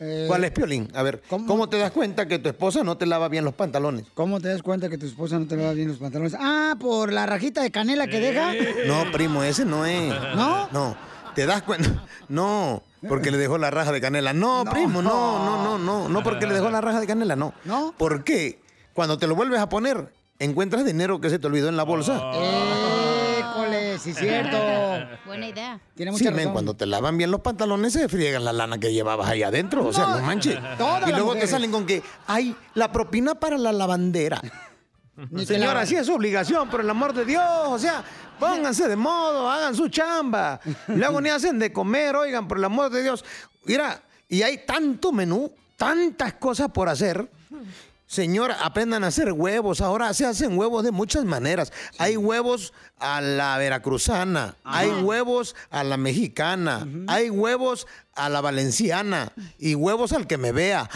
Eh, ¿Cuál es, Piolín? A ver, ¿cómo? te das cuenta que tu esposa no te lava bien los pantalones? ¿Cómo te das cuenta que tu esposa no te lava bien los pantalones? Ah, por la rajita de canela que deja. No, primo, ese no es. ¿No? No, te das cuenta. No, porque le dejó la raja de canela. No, primo, no, no, no, no. No porque le dejó la raja de canela, no. ¿No? Porque cuando te lo vuelves a poner, encuentras dinero que se te olvidó en la bolsa. École, sí, cierto. Buena idea. Tiene Sí, mucha men, razón. cuando te lavan bien los pantalones se friegan la lana que llevabas ahí adentro. O sea, No, no manches. todas Y luego te salen con que, ay, la propina para la lavandera. Señora, la- sí es su obligación, por el amor de Dios. O sea, pónganse de modo, hagan su chamba. Luego ni hacen de comer, oigan, por el amor de Dios. Mira, y hay tanto menú, tantas cosas por hacer. Señora, aprendan a hacer huevos. Ahora se hacen huevos de muchas maneras. Hay huevos a la veracruzana, hay huevos a la mexicana, hay huevos a la valenciana y huevos al que me vea.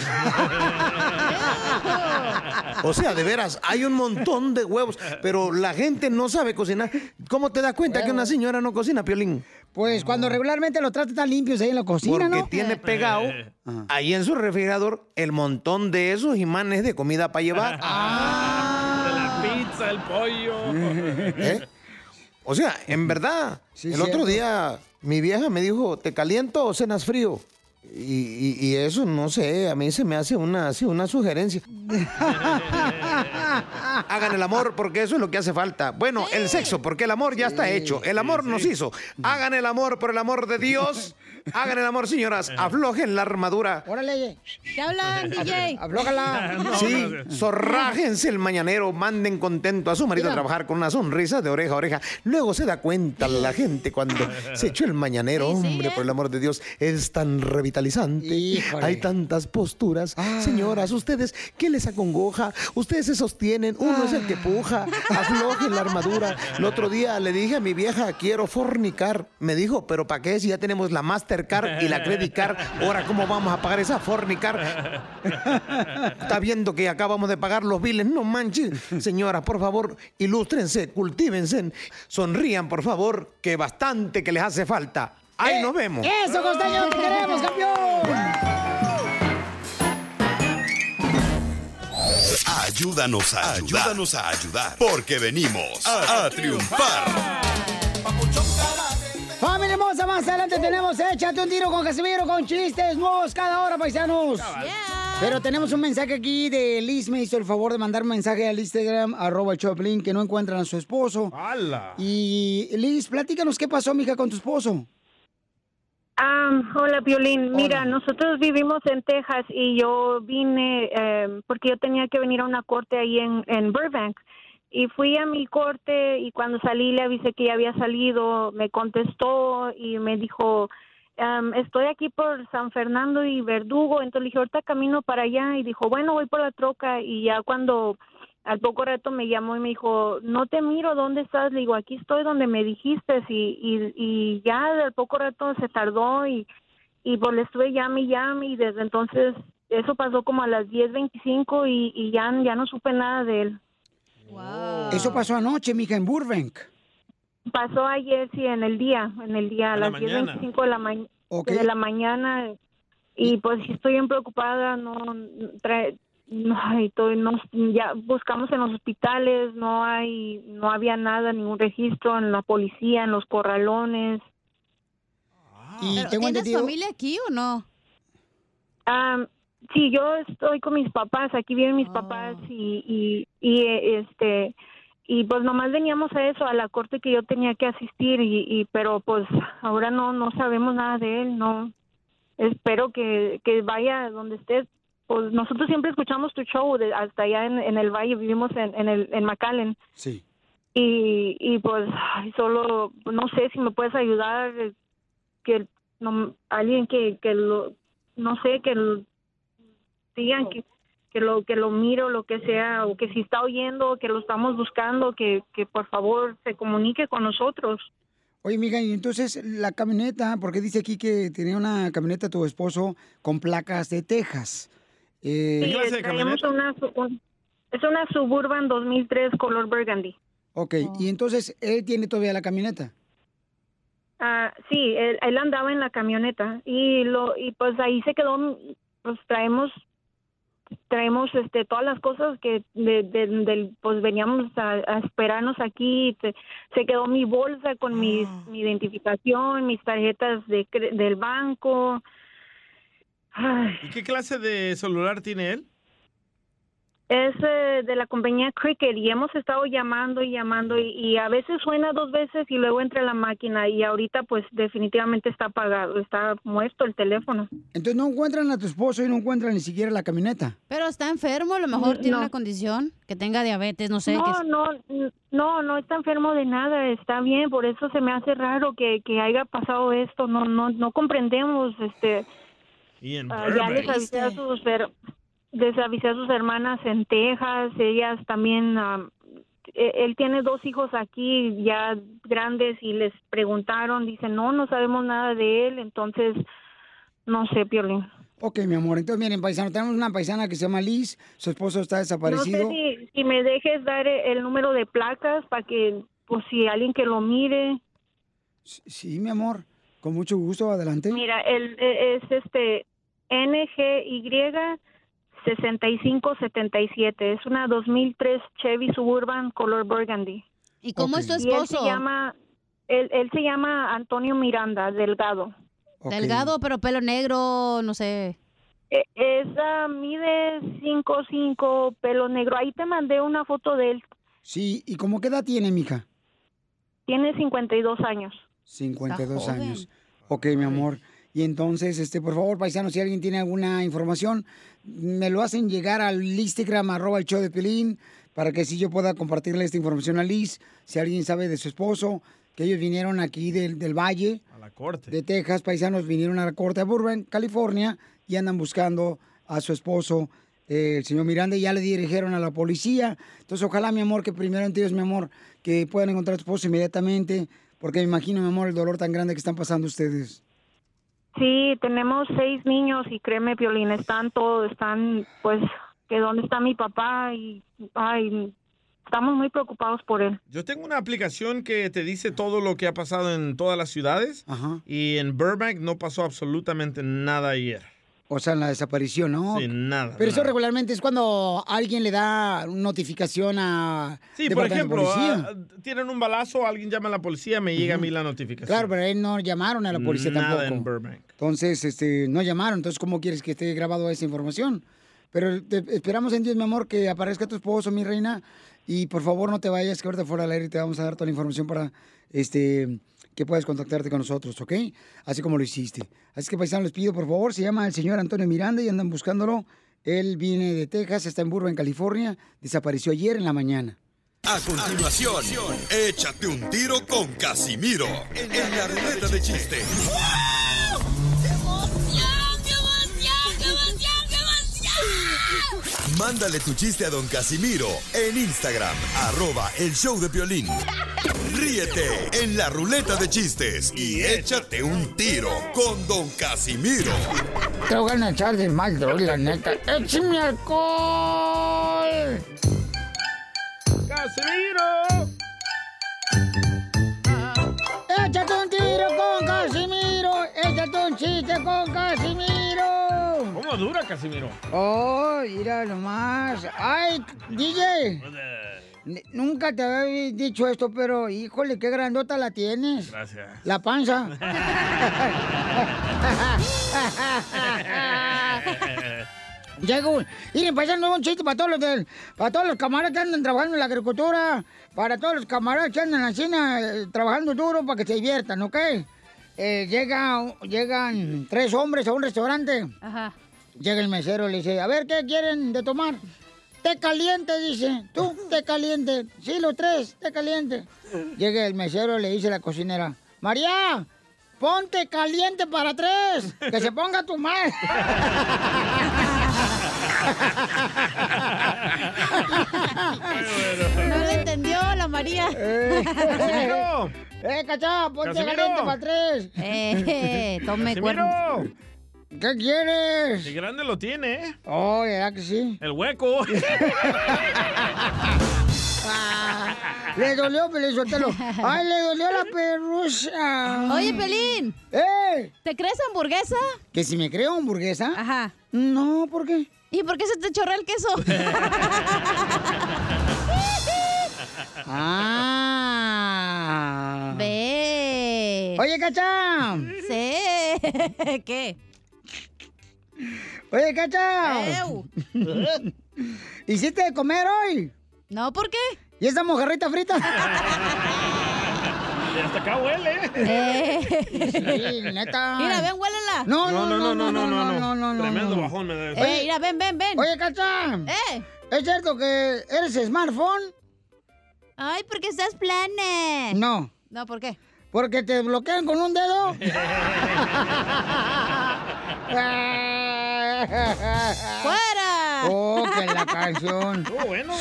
O sea, de veras, hay un montón de huevos, pero la gente no sabe cocinar. ¿Cómo te das cuenta que una señora no cocina, Piolín? Pues cuando regularmente los trata tan limpios ahí en la cocina, Porque ¿no? tiene pegado ahí en su refrigerador el montón de esos imanes de comida para llevar. Ah. De la pizza, el pollo. ¿Eh? O sea, en verdad, el otro día mi vieja me dijo, ¿te caliento o cenas frío? Y, y- y eso, no sé, a mí se me hace una, así, una sugerencia. Hagan el amor porque eso es lo que hace falta. Bueno, el sexo, porque el amor ya está hecho. El amor nos hizo. Hagan el amor por el amor de Dios. Hagan el amor, señoras. Aflojen la armadura. Órale. ¿Qué hablan, DJ? Aflójala. Sí, zorrájense el mañanero, manden contento a su marido a trabajar con una sonrisa de oreja a oreja. Luego se da cuenta la gente cuando se echó el mañanero, hombre, por el amor de Dios, es tan revitalizante. Híjole. Hay tantas posturas. Señoras, ustedes, ¿qué les acongoja? Ustedes se sostienen, uno es el que puja, aflojen la armadura. El otro día le dije a mi vieja, quiero fornicar. Me dijo, ¿pero para qué si ya tenemos la Mastercard y la Credit Card? Ahora, ¿cómo vamos a pagar esa fornicar? Está viendo que acabamos de pagar los biles. No manches. Señoras, por favor, ilústrense, cultívense. Sonrían, por favor, que bastante que les hace falta. Ahí nos vemos. ¡Eso, costeño! ¡Te queremos, campeón! Ayúdanos a ayudar. Ayúdanos a ayudar. Porque venimos a, a triunfar. Más adelante tenemos Échate un tiro con Casimiro con chistes nuevos cada hora, paisanos. Pero tenemos un mensaje aquí de Liz, me hizo el favor de mandar un mensaje al Instagram, arroba Choplin, que no encuentran a su esposo. ¡Hala! Y Liz, platícanos qué pasó, mija, con tu esposo. Ah, hola, Violín. Mira, nosotros vivimos en Texas y yo vine eh, porque yo tenía que venir a una corte ahí en, en Burbank. Y fui a mi corte y cuando salí le avisé que ya había salido, me contestó y me dijo, "Am, estoy aquí por San Fernando y Verdugo. Entonces le dije, ahorita camino para allá y dijo, bueno, voy por la troca. Y ya cuando al poco rato me llamó y me dijo, no te miro, ¿dónde estás? Le digo, aquí estoy donde me dijiste y, y, y ya al poco rato se tardó y, y pues le estuve llame y llame y desde entonces eso pasó como a las 10.25 y, y ya, ya no supe nada de él. Eso pasó anoche, mija, en Burbank. Pasó ayer, sí, en el día, en el día, a la las mañana. 10.25 de la, ma- de la mañana. Y pues sí estoy bien preocupada, no, trae, no, estoy- no, ya buscamos en los hospitales, no hay, no había nada, ningún registro en la policía, en los corralones. Y ¿Pero ¿Tienes familia aquí o no? Ah, sí, yo estoy con mis papás, aquí viven mis papás y, y, y este y pues nomás veníamos a eso, a la corte que yo tenía que asistir y, y pero pues ahora no no sabemos nada de él, no. Espero que, que vaya donde estés. Pues nosotros siempre escuchamos tu show de, hasta allá en, en el valle, vivimos en, en el en McAllen Sí. y, y pues solo no sé si me puedes ayudar que no, alguien que, que lo no sé que digan que, que lo que lo miro lo que sea o que si está oyendo que lo estamos buscando que, que por favor se comunique con nosotros Oye, mija, y entonces la camioneta, porque dice aquí que tenía una camioneta tu esposo con placas de Texas. Eh, Sí, traemos una es una Suburban 2003 color burgundy Ok, y entonces él tiene todavía la camioneta. Ah, sí, él, él andaba en la camioneta y lo y pues ahí se quedó. Pues traemos traemos este todas las cosas que de, de- del pues veníamos a, a esperarnos aquí. Te- se quedó mi bolsa con mis, mi identificación, mis tarjetas de cre- del banco. Ay, ¿Y qué clase de celular tiene él? Es eh, de la compañía Cricket y hemos estado llamando y llamando y, y a veces suena dos veces y luego entra la máquina y ahorita pues definitivamente está apagado, está muerto el teléfono. Entonces no encuentran a tu esposo y no encuentran ni siquiera la camioneta. Pero está enfermo, a lo mejor tiene No. una condición, que tenga diabetes, no sé. no, que- no, no, no está enfermo de nada, está bien, por eso se me hace raro que, que haya pasado esto, no, no, no comprendemos, este, Y en ah, ya les avisé a sus, her- les avisé a sus hermanas en Texas, ellas también, e- él tiene dos hijos aquí ya grandes y les preguntaron, dicen, no, no sabemos nada de él, entonces, No sé, Piolín. Ok, mi amor. Entonces, miren, paisano, tenemos una paisana que se llama Liz. Su esposo está desaparecido. No sé si, si me dejes dar el número de placas para que, pues, si alguien que lo mire. Sí, mi amor. Con mucho gusto, adelante. Mira, el, e- es este NGY 6577. Es una 2003 Chevy Suburban color burgundy. ¿Y cómo es tu Y él esposo? se llama, él, él se llama Antonio Miranda, Delgado. Delgado, pero pelo negro, no sé. E- Esa mide 5'5", pelo negro. Ahí te mandé una foto de él. Sí, ¿y cómo qué edad tiene, mija? Tiene 52 años. 52 joven. años. Ok, mi amor. Y entonces, este, por favor, paisano, si alguien tiene alguna información, me lo hacen llegar al Instagram, arroba el show de Pelín, para que si yo pueda compartirle esta información a Liz. Si alguien sabe de su esposo, que ellos vinieron aquí del, del Valle, A la corte. de Texas, paisanos vinieron a la corte de Burbank, California, y andan buscando a su esposo, eh, el señor Miranda, y ya le dirigieron a la policía. Entonces, ojalá, mi amor, que primero en Dios, mi amor, que puedan encontrar a tu esposo inmediatamente, porque me imagino, mi amor, el dolor tan grande que están pasando ustedes. Sí, tenemos seis niños y créeme, Piolín, están todos, están, pues, que dónde está mi papá y, ay, estamos muy preocupados por él. Yo tengo una aplicación que te dice todo lo que ha pasado en todas las ciudades. Y en Burbank no pasó absolutamente nada ayer. O sea, en la desaparición, ¿no? Sí, nada. Pero eso regularmente es cuando alguien le da notificación a... Sí, por ejemplo, policía. ah, tienen un balazo, alguien llama a la policía, me llega a mí la notificación. Claro, pero él no llamaron a la policía Nada tampoco. en Burbank. Entonces, este, no llamaron. Entonces, ¿cómo quieres que esté grabado esa información? Pero te- esperamos en Dios, mi amor, que aparezca tu esposo, mi reina. Y por favor, no te vayas, que ahorita fuera al aire te vamos a dar toda la información para este, que puedas contactarte con nosotros, ¿ok? Así como lo hiciste. Así que, paisano, les pido, por favor, se llama el señor Antonio Miranda y andan buscándolo. Él viene de Texas, está en Burbank, California. Desapareció ayer en la mañana. A continuación, échate un tiro con Casimiro en la ruleta de chiste. Mándale tu chiste a don Casimiro en Instagram, arroba el show de violín. Ríete en la ruleta de chistes y échate un tiro con don Casimiro. Te voy a echar de mal, droga, la neta. ¡Échame alcohol! ¡Casimiro! ¡Échate un tiro con Casimiro! ¡Échate un chiste con Casimiro! ¿Cómo dura, Casimiro? ¡Oh, mira nomás! ¡Ay, DJ! Nunca te había dicho esto, pero híjole, qué grandota la tienes. Gracias. La panza. Llego, miren, pasando un chiste para todos los del, para todos los camaradas que andan trabajando en la agricultura, para todos los camaradas que andan así eh, trabajando duro para que se diviertan, ¿ok? Eh, llega, llegan tres hombres a un restaurante. Ajá. Llega el mesero y le dice, a ver, ¿qué quieren de tomar? Té caliente, dice. ¿Tú? Té caliente. Sí, los tres, té caliente. Llega el mesero y le dice a la cocinera, María, ponte caliente para tres, que se ponga tu madre. No le entendió la María. ¡Casimiro! ¡Eh, cachá! ¡Ponte Casimiro. caliente para tres! Eh, tome. ¿Qué quieres? Qué grande lo tiene, ¿eh? Oh, ¿verdad que sí? El hueco. Ah, le dolió, Pelizotelo. ¡Ay, le dolió la perrucha! Oye, Pelín. ¡Eh! ¿Te crees hamburguesa? ¿Que si me creo hamburguesa? Ajá. No, ¿por qué? ¿Y por qué se te chorrea el queso? ¡Ah! Ve. Oye, Cacha. Sí. ¿Qué? Oye, Cacha. ¿Hiciste de comer hoy? No, ¿por qué? ¿Y esa mojarrita frita? Y hasta acá huele. Sí, neta. Mira, ven, huélela. No, no, no, no, no, no, no, no, no. Tremendo no. bajón me da. Eh, mira, ven, ven, ven. Oye, Cacha. Eh. ¿Es cierto que eres smartphone? Ay, porque estás plana. No. No, ¿por qué? Porque te bloquean con un dedo. ¡Fuera! Oh, que la canción. Oh, bueno.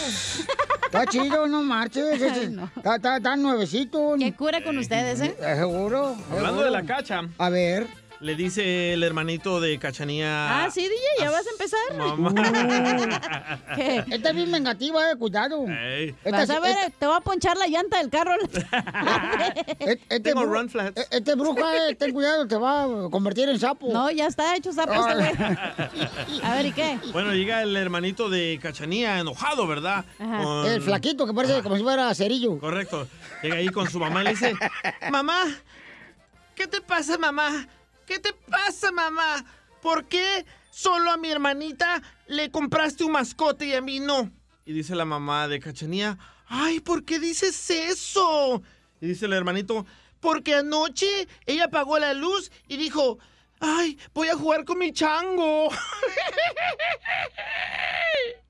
Está chido, no marches. Está, está, está nuevecito. ¿Qué cura con ustedes, eh? Eh, Seguro. Hablando seguro. de la cacha, A ver. Le dice el hermanito de Cachanía. Ah, sí, DJ, ya vas a empezar. Mamá. ¿Qué? Esta es bien vengativa, eh, cuidado. Ey. Vas a ver, te voy a ponchar la llanta del carro. Este, Tengo bru- run flats. eh, Este brujo, eh, ten cuidado, te va a convertir en sapo. No, ya está hecho sapo este güey. A ver, ¿y qué? Bueno, llega el hermanito de Cachanía enojado, ¿verdad? Ajá. Con- El flaquito que parece como si fuera cerillo. Correcto. Llega ahí con su mamá y le dice, mamá, ¿qué te pasa, mamá? ¿Qué te pasa, mamá? ¿Por qué solo a mi hermanita le compraste un mascote y a mí no? Y dice la mamá de Cachanía, ay, ¿por qué dices eso? Y dice el hermanito, porque anoche ella apagó la luz y dijo, ay, voy a jugar con mi chango.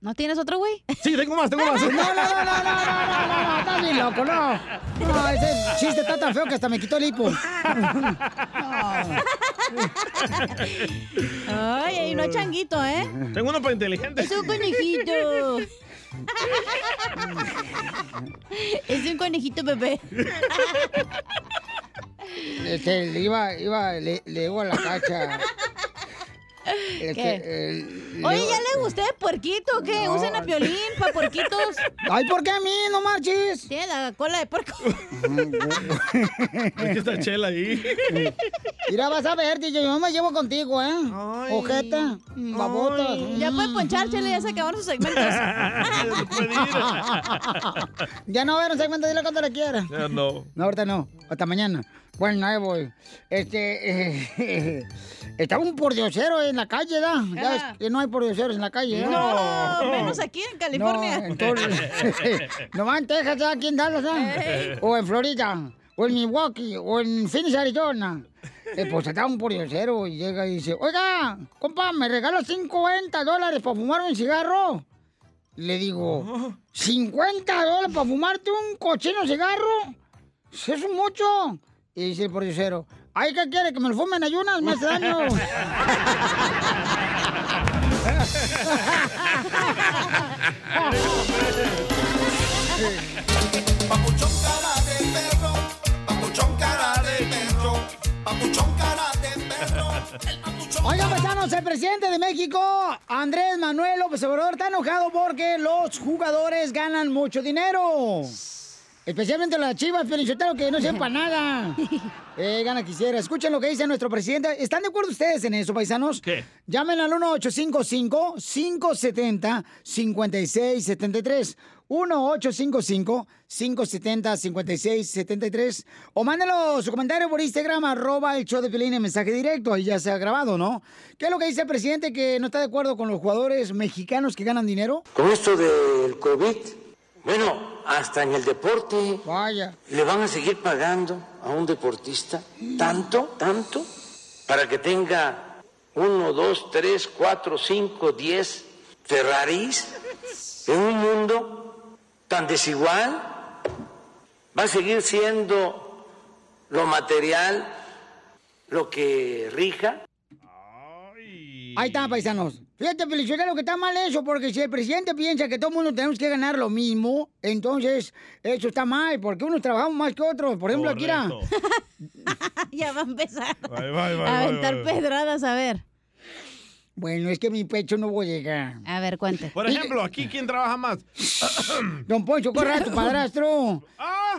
¿No tienes otro, güey? Sí, tengo más, tengo más. No, no, no, no, no, no, no, no, estás bien loco, no. No, ese chiste está tan feo que hasta me quitó el hipo. No. Ay, no es changuito, ¿eh? Tengo uno para inteligente. Es un conejito. es un conejito, bebé. Este, iba, iba, le, le digo a la cacha. Este, eh, Oye, ¿ya le gusté puerquito o qué? No. Usen a piolín para puerquitos. Ay, ¿por qué a mí? No marches. Tiene la cola de puerco. Es que está chela ahí. Mira, vas a ver, DJ, yo me llevo contigo, ¿eh? Ojeta, babota. Ya puede ponchar, Chele, ya se acabaron sus segmentos. ya no va a haber un segmento, dile cuando le quiera. Ya no. No, ahorita no. Hasta mañana. Bueno, ahí voy. Este. eh, estaba un pordiosero en la calle, ¿da? Ya ves Ajá. que no hay pordioseros en la calle, ¿da? No, menos aquí en California. No, entonces. nomás en Texas, ¿da? aquí en Dallas, ¿da? Ey. O en Florida, o en Milwaukee, o en Phoenix, Arizona. Eh, pues estaba un pordiosero y llega y dice: Oiga, compa, ¿me regala 50 dólares para fumar un cigarro? Le digo: ¿50 dólares para fumarte un cochino cigarro? Eso es mucho. Y dice el pordiosero, ay, ¿qué quiere? ¿Que me lo fumen ayunas? Me hace daño. Papuchón cara de perro, papuchón cara de perro, papuchón cara de perro. Oigan, paisanos, el presidente de México, Andrés Manuel López Obrador, está enojado porque los jugadores ganan mucho dinero. Especialmente las chivas, Felicitero, que no sepan nada. Eh, gana quisiera. Escuchen lo que dice nuestro presidente. ¿Están de acuerdo ustedes en eso, paisanos? ¿Qué? Llamen al 1-855-570-5673. 1-855-570-5673. O mándenlo su comentario por Instagram, arroba el show de Pelín en mensaje directo. Ahí ya se ha grabado, ¿no? ¿Qué es lo que dice el presidente que no está de acuerdo con los jugadores mexicanos que ganan dinero? Con esto del COVID, bueno, hasta en el deporte. Vaya. ¿Le van a seguir pagando a un deportista tanto, tanto, para que tenga uno, dos, tres, cuatro, cinco, diez Ferraris en un mundo tan desigual? ¿Va a seguir siendo lo material lo que rija? Ahí está, paisanos. Fíjate, Felicitero, que está mal eso, porque si el presidente piensa que todo el mundo tenemos que ganar lo mismo, entonces eso está mal, porque unos trabajamos más que otros. Por ejemplo, aquí era... ya va a empezar. Bye, bye, bye, a aventar bye, bye. pedradas, a ver. Bueno, es que mi pecho no voy a llegar. A ver, cuente. Por ejemplo, aquí, ¿quién trabaja más? Don Poncho Corra, tu padrastro.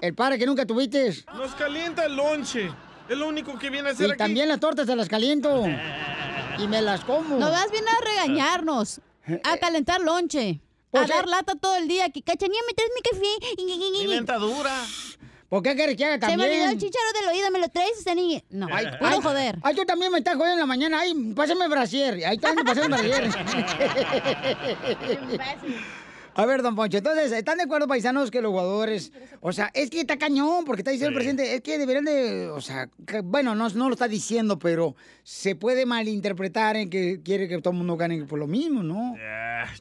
El padre que nunca tuviste. Nos calienta el lonche. Es lo único que viene a hacer Y aquí. también las tortas se las caliento. Y me las como. No vas bien a regañarnos, a calentar lonche, a dar lata todo el día. Que cachanía, me traes mi café. Mi dentadura. ¿Por qué quieres que haga Se también? me olvidó el chicharo del oído, ¿me lo traes, esta niña? No, Ay, puro ay, joder. Ay, tú también me estás jodiendo en la mañana. Ay, pásame brasier. Ahí está, pásame brasier. A ver, don Poncho, entonces, ¿están de acuerdo, paisanos, que los jugadores, o sea, es que está cañón, porque está diciendo el presidente, es que deberían de, o sea, que- bueno, no, no lo está diciendo, pero se puede malinterpretar en que quiere que todo el mundo gane por lo mismo, ¿no?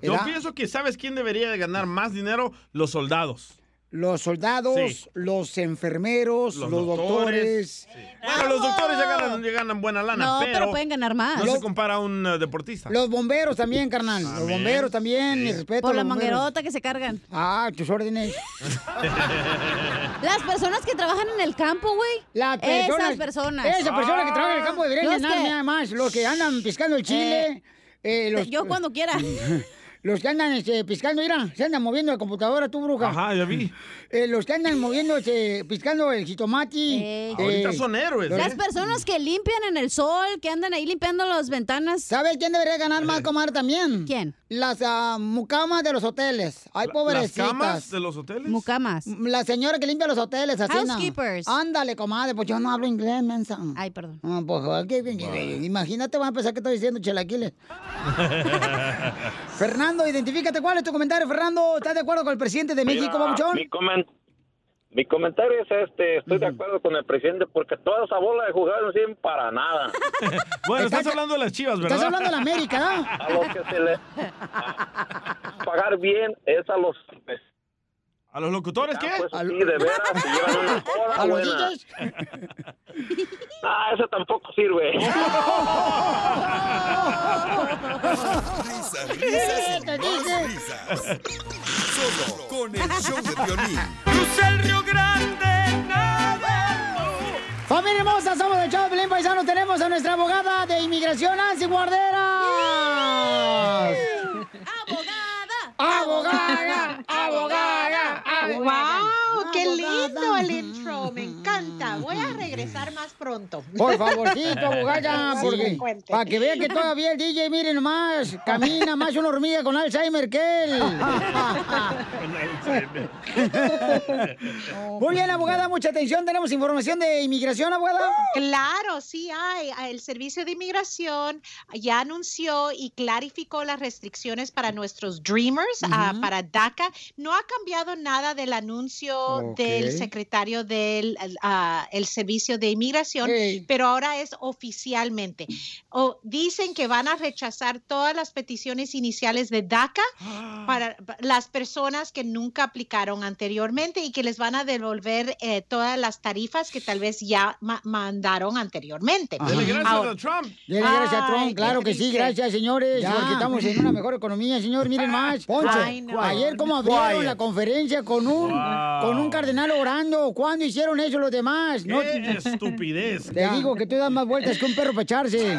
Yo ¿Verdad? pienso que ¿sabes quién debería de ganar más dinero? Los soldados. Los soldados, Sí. los enfermeros, los, doctores. Bueno, los doctores ya ganan, ya ganan buena lana, No, pero, pero pueden ganar más. No Los- se compara a un eh, deportista. Los bomberos también, carnal. Los bomberos también, mi respeto. Por la manguerota que se cargan. Ah, tus órdenes. Las personas que trabajan en el campo, güey. Las personas, Esas personas. Esas personas que trabajan en el campo deberían ganar que- nada más. Los que andan piscando el chile. eh, los, Yo cuando quiera. Los que andan este, piscando, mira, se andan moviendo la computadora, tú, bruja. Ajá, ya vi. Eh, los que andan moviendo, este, piscando el jitomati. eh, Ahorita son héroes, los- Las personas que limpian en el sol, que andan ahí limpiando las ventanas. ¿Sabes quién debería ganar más, comadre, también? ¿Quién? Las ah, mucamas de los hoteles. Ay, ¿Las pobrecitas. camas de los hoteles? Mucamas. La señora que limpia los hoteles, así. ¿no? Housekeepers. Ándale, comadre, pues yo no hablo inglés, mensa. Ay, perdón. Ah, pues, ¿qué- qué- qué- imagínate, van a pensar que estoy diciendo chelaquiles. Fernando, identifícate. ¿Cuál es tu comentario, Fernando? ¿Estás de acuerdo con el presidente de México, Babuchón? Mi, comen- mi comentario es este, estoy de acuerdo con el presidente porque toda esa bola de jugadores no sirven para nada. Bueno, estás hablando de las chivas, ¿verdad? Estás hablando de la América, ¿no? A los que se les pagar bien es a los ¿A los locutores qué? pues sí, de veras, se llevan una joda ¿A los buena. DJs? Ah, eso tampoco sirve. Risas, risas y más risas. Solo con el show de violín. Cruza el Río Grande, nada. Familia hermosa, somos el Chavo Pelín Paisano. Tenemos a nuestra abogada de inmigración, Nancy Guarderas. ¡Abogada! ¡Abogada! ¡Abogada! ¡Wow! ¡Qué Abogada. lindo el intro! Voy a regresar más pronto. Por favorcito, abogada, Sí, porque cuente. para que vean que todavía el DJ, miren nomás, camina más una hormiga con Alzheimer que él. Muy bien, abogada, mucha atención. Tenemos información de inmigración, abogada. Claro, sí hay. El Servicio de Inmigración ya anunció y clarificó las restricciones para nuestros Dreamers, Ujú. para DACA. No ha cambiado nada del anuncio del secretario del ah, el Servicio de Inmigración, pero ahora es oficialmente. O dicen que van a rechazar todas las peticiones iniciales de DACA para pa- las personas que nunca aplicaron anteriormente y que les van a devolver eh, todas las tarifas que tal vez ya ma- mandaron anteriormente. Dele gracias Ahora- a Trump. Dele gracias a Trump, claro que sí, gracias señores, Ya. porque estamos en una mejor economía, señor, miren más. Poncho, Ay, no. ayer como abrieron Quiet. la conferencia con un, Wow. con un cardenal orando, ¿cuándo hicieron eso los demás? No, ¡Qué estupidez! Te digo que tú das más vueltas que un perro para echarse.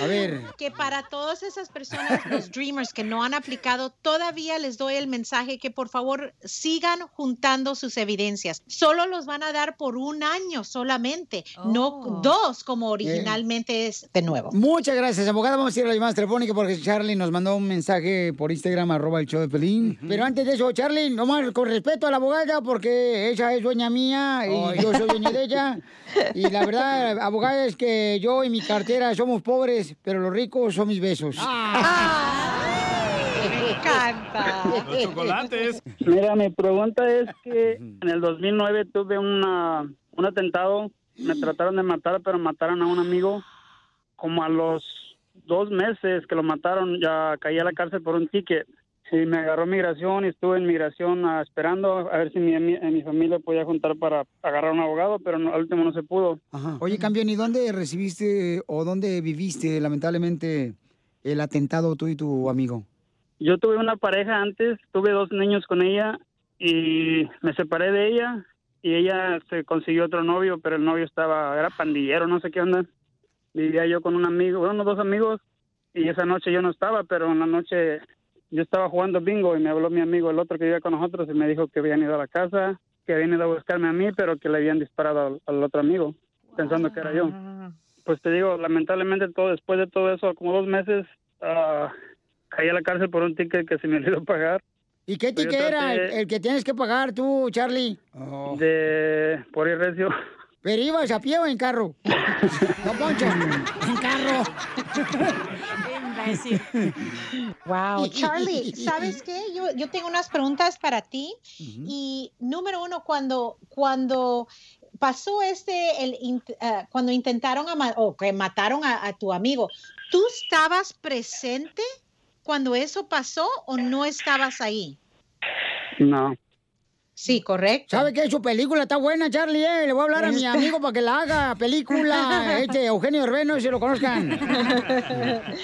A ver. Que para todas esas personas, los Dreamers que no han aplicado, todavía les doy el mensaje que por favor sigan juntando sus evidencias. Solo los van a dar por un año solamente, no dos como originalmente es de nuevo. Muchas gracias, abogada. Vamos a ir a la llamada telefónica porque Charlie nos mandó un mensaje por Instagram, arroba el show de Pelín. Pero antes de eso, Charlie, nomás con respeto a la abogada porque ella es dueña mía y yo soy dueño de ella. Y la verdad, abogada, es que yo y mi cartera somos pobres, pero los ricos son mis besos. Me encanta. Los chocolates. Mira, mi pregunta es que en el 2009 tuve una, un atentado, me trataron de matar, pero mataron a un amigo. Como a los dos meses que lo mataron, ya caí a la cárcel por un ticket. Y me agarró migración y estuve en migración ah, esperando a ver si mi, mi, mi familia podía juntar para agarrar un abogado, pero no- al último no se pudo. Oye, campeón, ¿y dónde recibiste o dónde viviste lamentablemente el atentado tú y tu amigo? Yo tuve una pareja antes, tuve dos niños con ella y me separé de ella y ella se consiguió otro novio, pero el novio estaba, era pandillero, no sé qué onda. Vivía yo con un amigo, bueno, dos amigos y esa noche yo no estaba, pero en la noche yo estaba jugando bingo y me habló mi amigo, el otro que vivía con nosotros y me dijo que habían ido a la casa, que habían ido a buscarme a mí, pero que le habían disparado al, al otro amigo, pensando que era yo. Pues te digo, lamentablemente todo después de todo eso, como dos meses, ah, caí a la cárcel por un ticket que se me olvidó pagar. ¿Y qué Pues ticket era el, que tienes que pagar tú, Charlie? De por ir recio. ¿Pero ibas a pie o en carro? No, Poncho, en carro. Wow, Charlie, ¿sabes qué? Yo, yo tengo unas preguntas para ti. Y número uno, cuando, cuando pasó este, el, ah, cuando intentaron o que mataron a, a tu amigo, ¿tú estabas presente cuando eso pasó o no estabas ahí? No. Sí, correcto. ¿Sabe qué? Su película está buena, Charlie. eh? Le voy a hablar a mi amigo para que la haga película. Este, Eugenio Herbeno, si lo conozcan.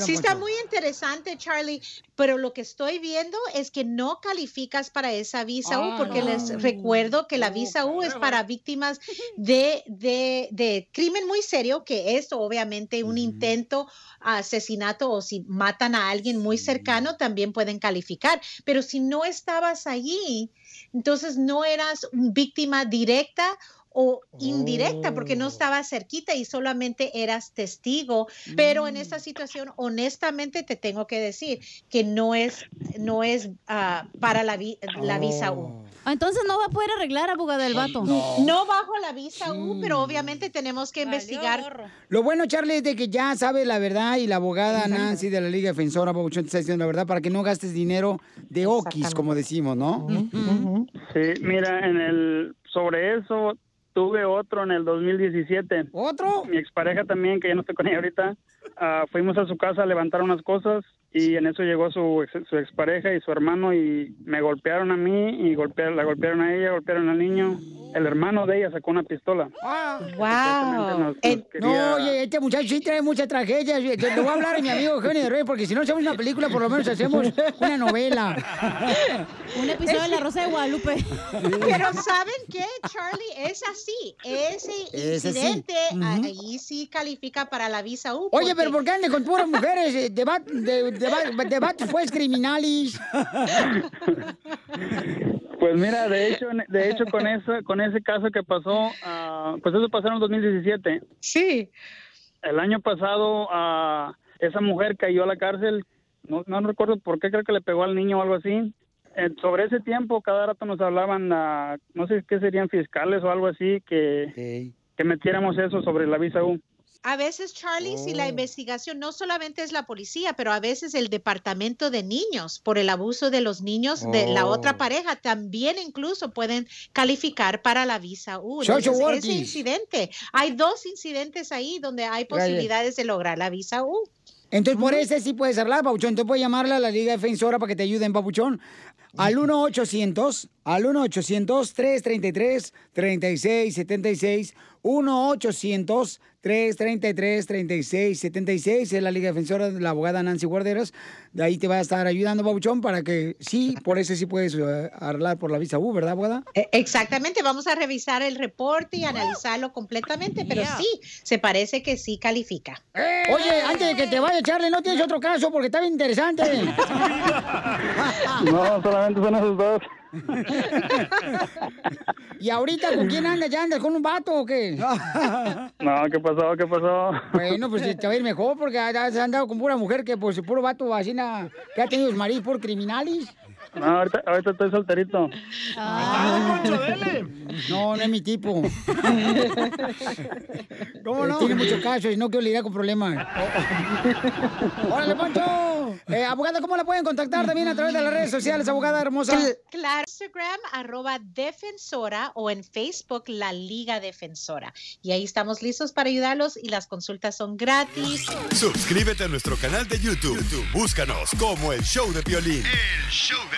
Sí, está muy interesante, Charlie, pero lo que estoy viendo es que no calificas para esa visa U, porque les recuerdo que la visa U es para víctimas de, de, de crimen muy serio, que es obviamente un intento asesinato o si matan a alguien muy cercano, también pueden calificar. Pero si no estabas allí, entonces no eras víctima directa o indirecta porque no estabas cerquita y solamente eras testigo. Pero en esta situación, honestamente, te tengo que decir que no es, no es ah, para la, vi- la visa U. Ah, Entonces no va a poder arreglar, abogada del vato. No. bajo la visa U, pero obviamente tenemos que investigar. Lo bueno, Charlie, es de que ya sabe la verdad y la abogada Nancy de la Liga Defensora, Pabuchón, te está diciendo la verdad para que no gastes dinero de okis, como decimos, ¿no? Sí, mira, en el sobre eso tuve otro en el 2017. ¿Otro? Mi expareja también, que ya no estoy con ella ahorita, ah, fuimos a su casa a levantar unas cosas y en eso llegó su, ex- su expareja y su hermano y me golpearon a mí y golpearon, la golpearon a ella, golpearon al niño. El hermano de ella sacó una pistola. Wow. Nos- nos Eh, quería- No, oye, este muchacho sí trae muchas tragedias. Le voy a hablar a mi amigo Eugenio de Rey, porque si no hacemos una película, por lo menos hacemos una novela. Un episodio de La Rosa de Guadalupe. Pero ¿saben qué, Charlie? Es así. Ese sí. incidente Ujú. ahí sí califica para la visa U. Oye, pero ¿por qué andes con puras mujeres? Eh, Debat, de, deba- debates, pues, criminalis. Pues mira, de hecho, de hecho con eso, con ese caso que pasó, ah, pues eso pasó en el 2017. Sí. El año pasado, ah, esa mujer cayó a la cárcel. No, no recuerdo por qué, creo que le pegó al niño o algo así. Eh, sobre ese tiempo, cada rato nos hablaban, ah, no sé qué serían fiscales o algo así, que, que metiéramos eso sobre la visa U. A veces, Charlie, si la investigación no solamente es la policía, pero a veces el departamento de niños por el abuso de los niños de la Oh. otra pareja también incluso pueden calificar para la visa U. Entonces, ese incidente, hay dos incidentes ahí donde hay posibilidades de lograr la visa U. Entonces, por ese sí puedes hablar, Papuchón. Entonces, puedes llamarle a la Liga Defensora para que te ayuden, Papuchón. Al 1-800, al 1-800-333-3676. 1-800-333-3676. Es la Liga Defensora de la abogada Nancy Guarderas. De ahí te va a estar ayudando, Papuchón, para que sí, por ese sí puedes eh, hablar por la visa U, ¿verdad, abogada? E- Exactamente, vamos a revisar el reporte y analizarlo completamente, pero Yeah. sí, se parece que sí califica. Oye, antes de que te vaya, Charlie, ¿no tienes otro caso? Porque está bien interesante. No, solamente son esos dos. ¿Y ahorita con quién andas? ¿Ya andas con un vato o qué? No, ¿qué pasó? ¿Qué pasó? Bueno, pues te va a ir mejor porque has andado con pura mujer que, pues, puro vato así, na- que ha tenido maridos por criminales. No, ahorita, ahorita estoy solterito. No, no es mi tipo. ¿Cómo no? Tiene mucho caso y no quiero lidiar con problemas. ¡Órale, Poncho! Eh, abogada, ¿cómo la pueden contactar también a través de las redes sociales, abogada hermosa? Cl- Claro, Instagram arroba defensora o en Facebook la Liga Defensora. Y ahí estamos listos para ayudarlos y las consultas son gratis. Suscríbete a nuestro canal de YouTube. YouTube, Búscanos como El Show de Piolín. El Show de.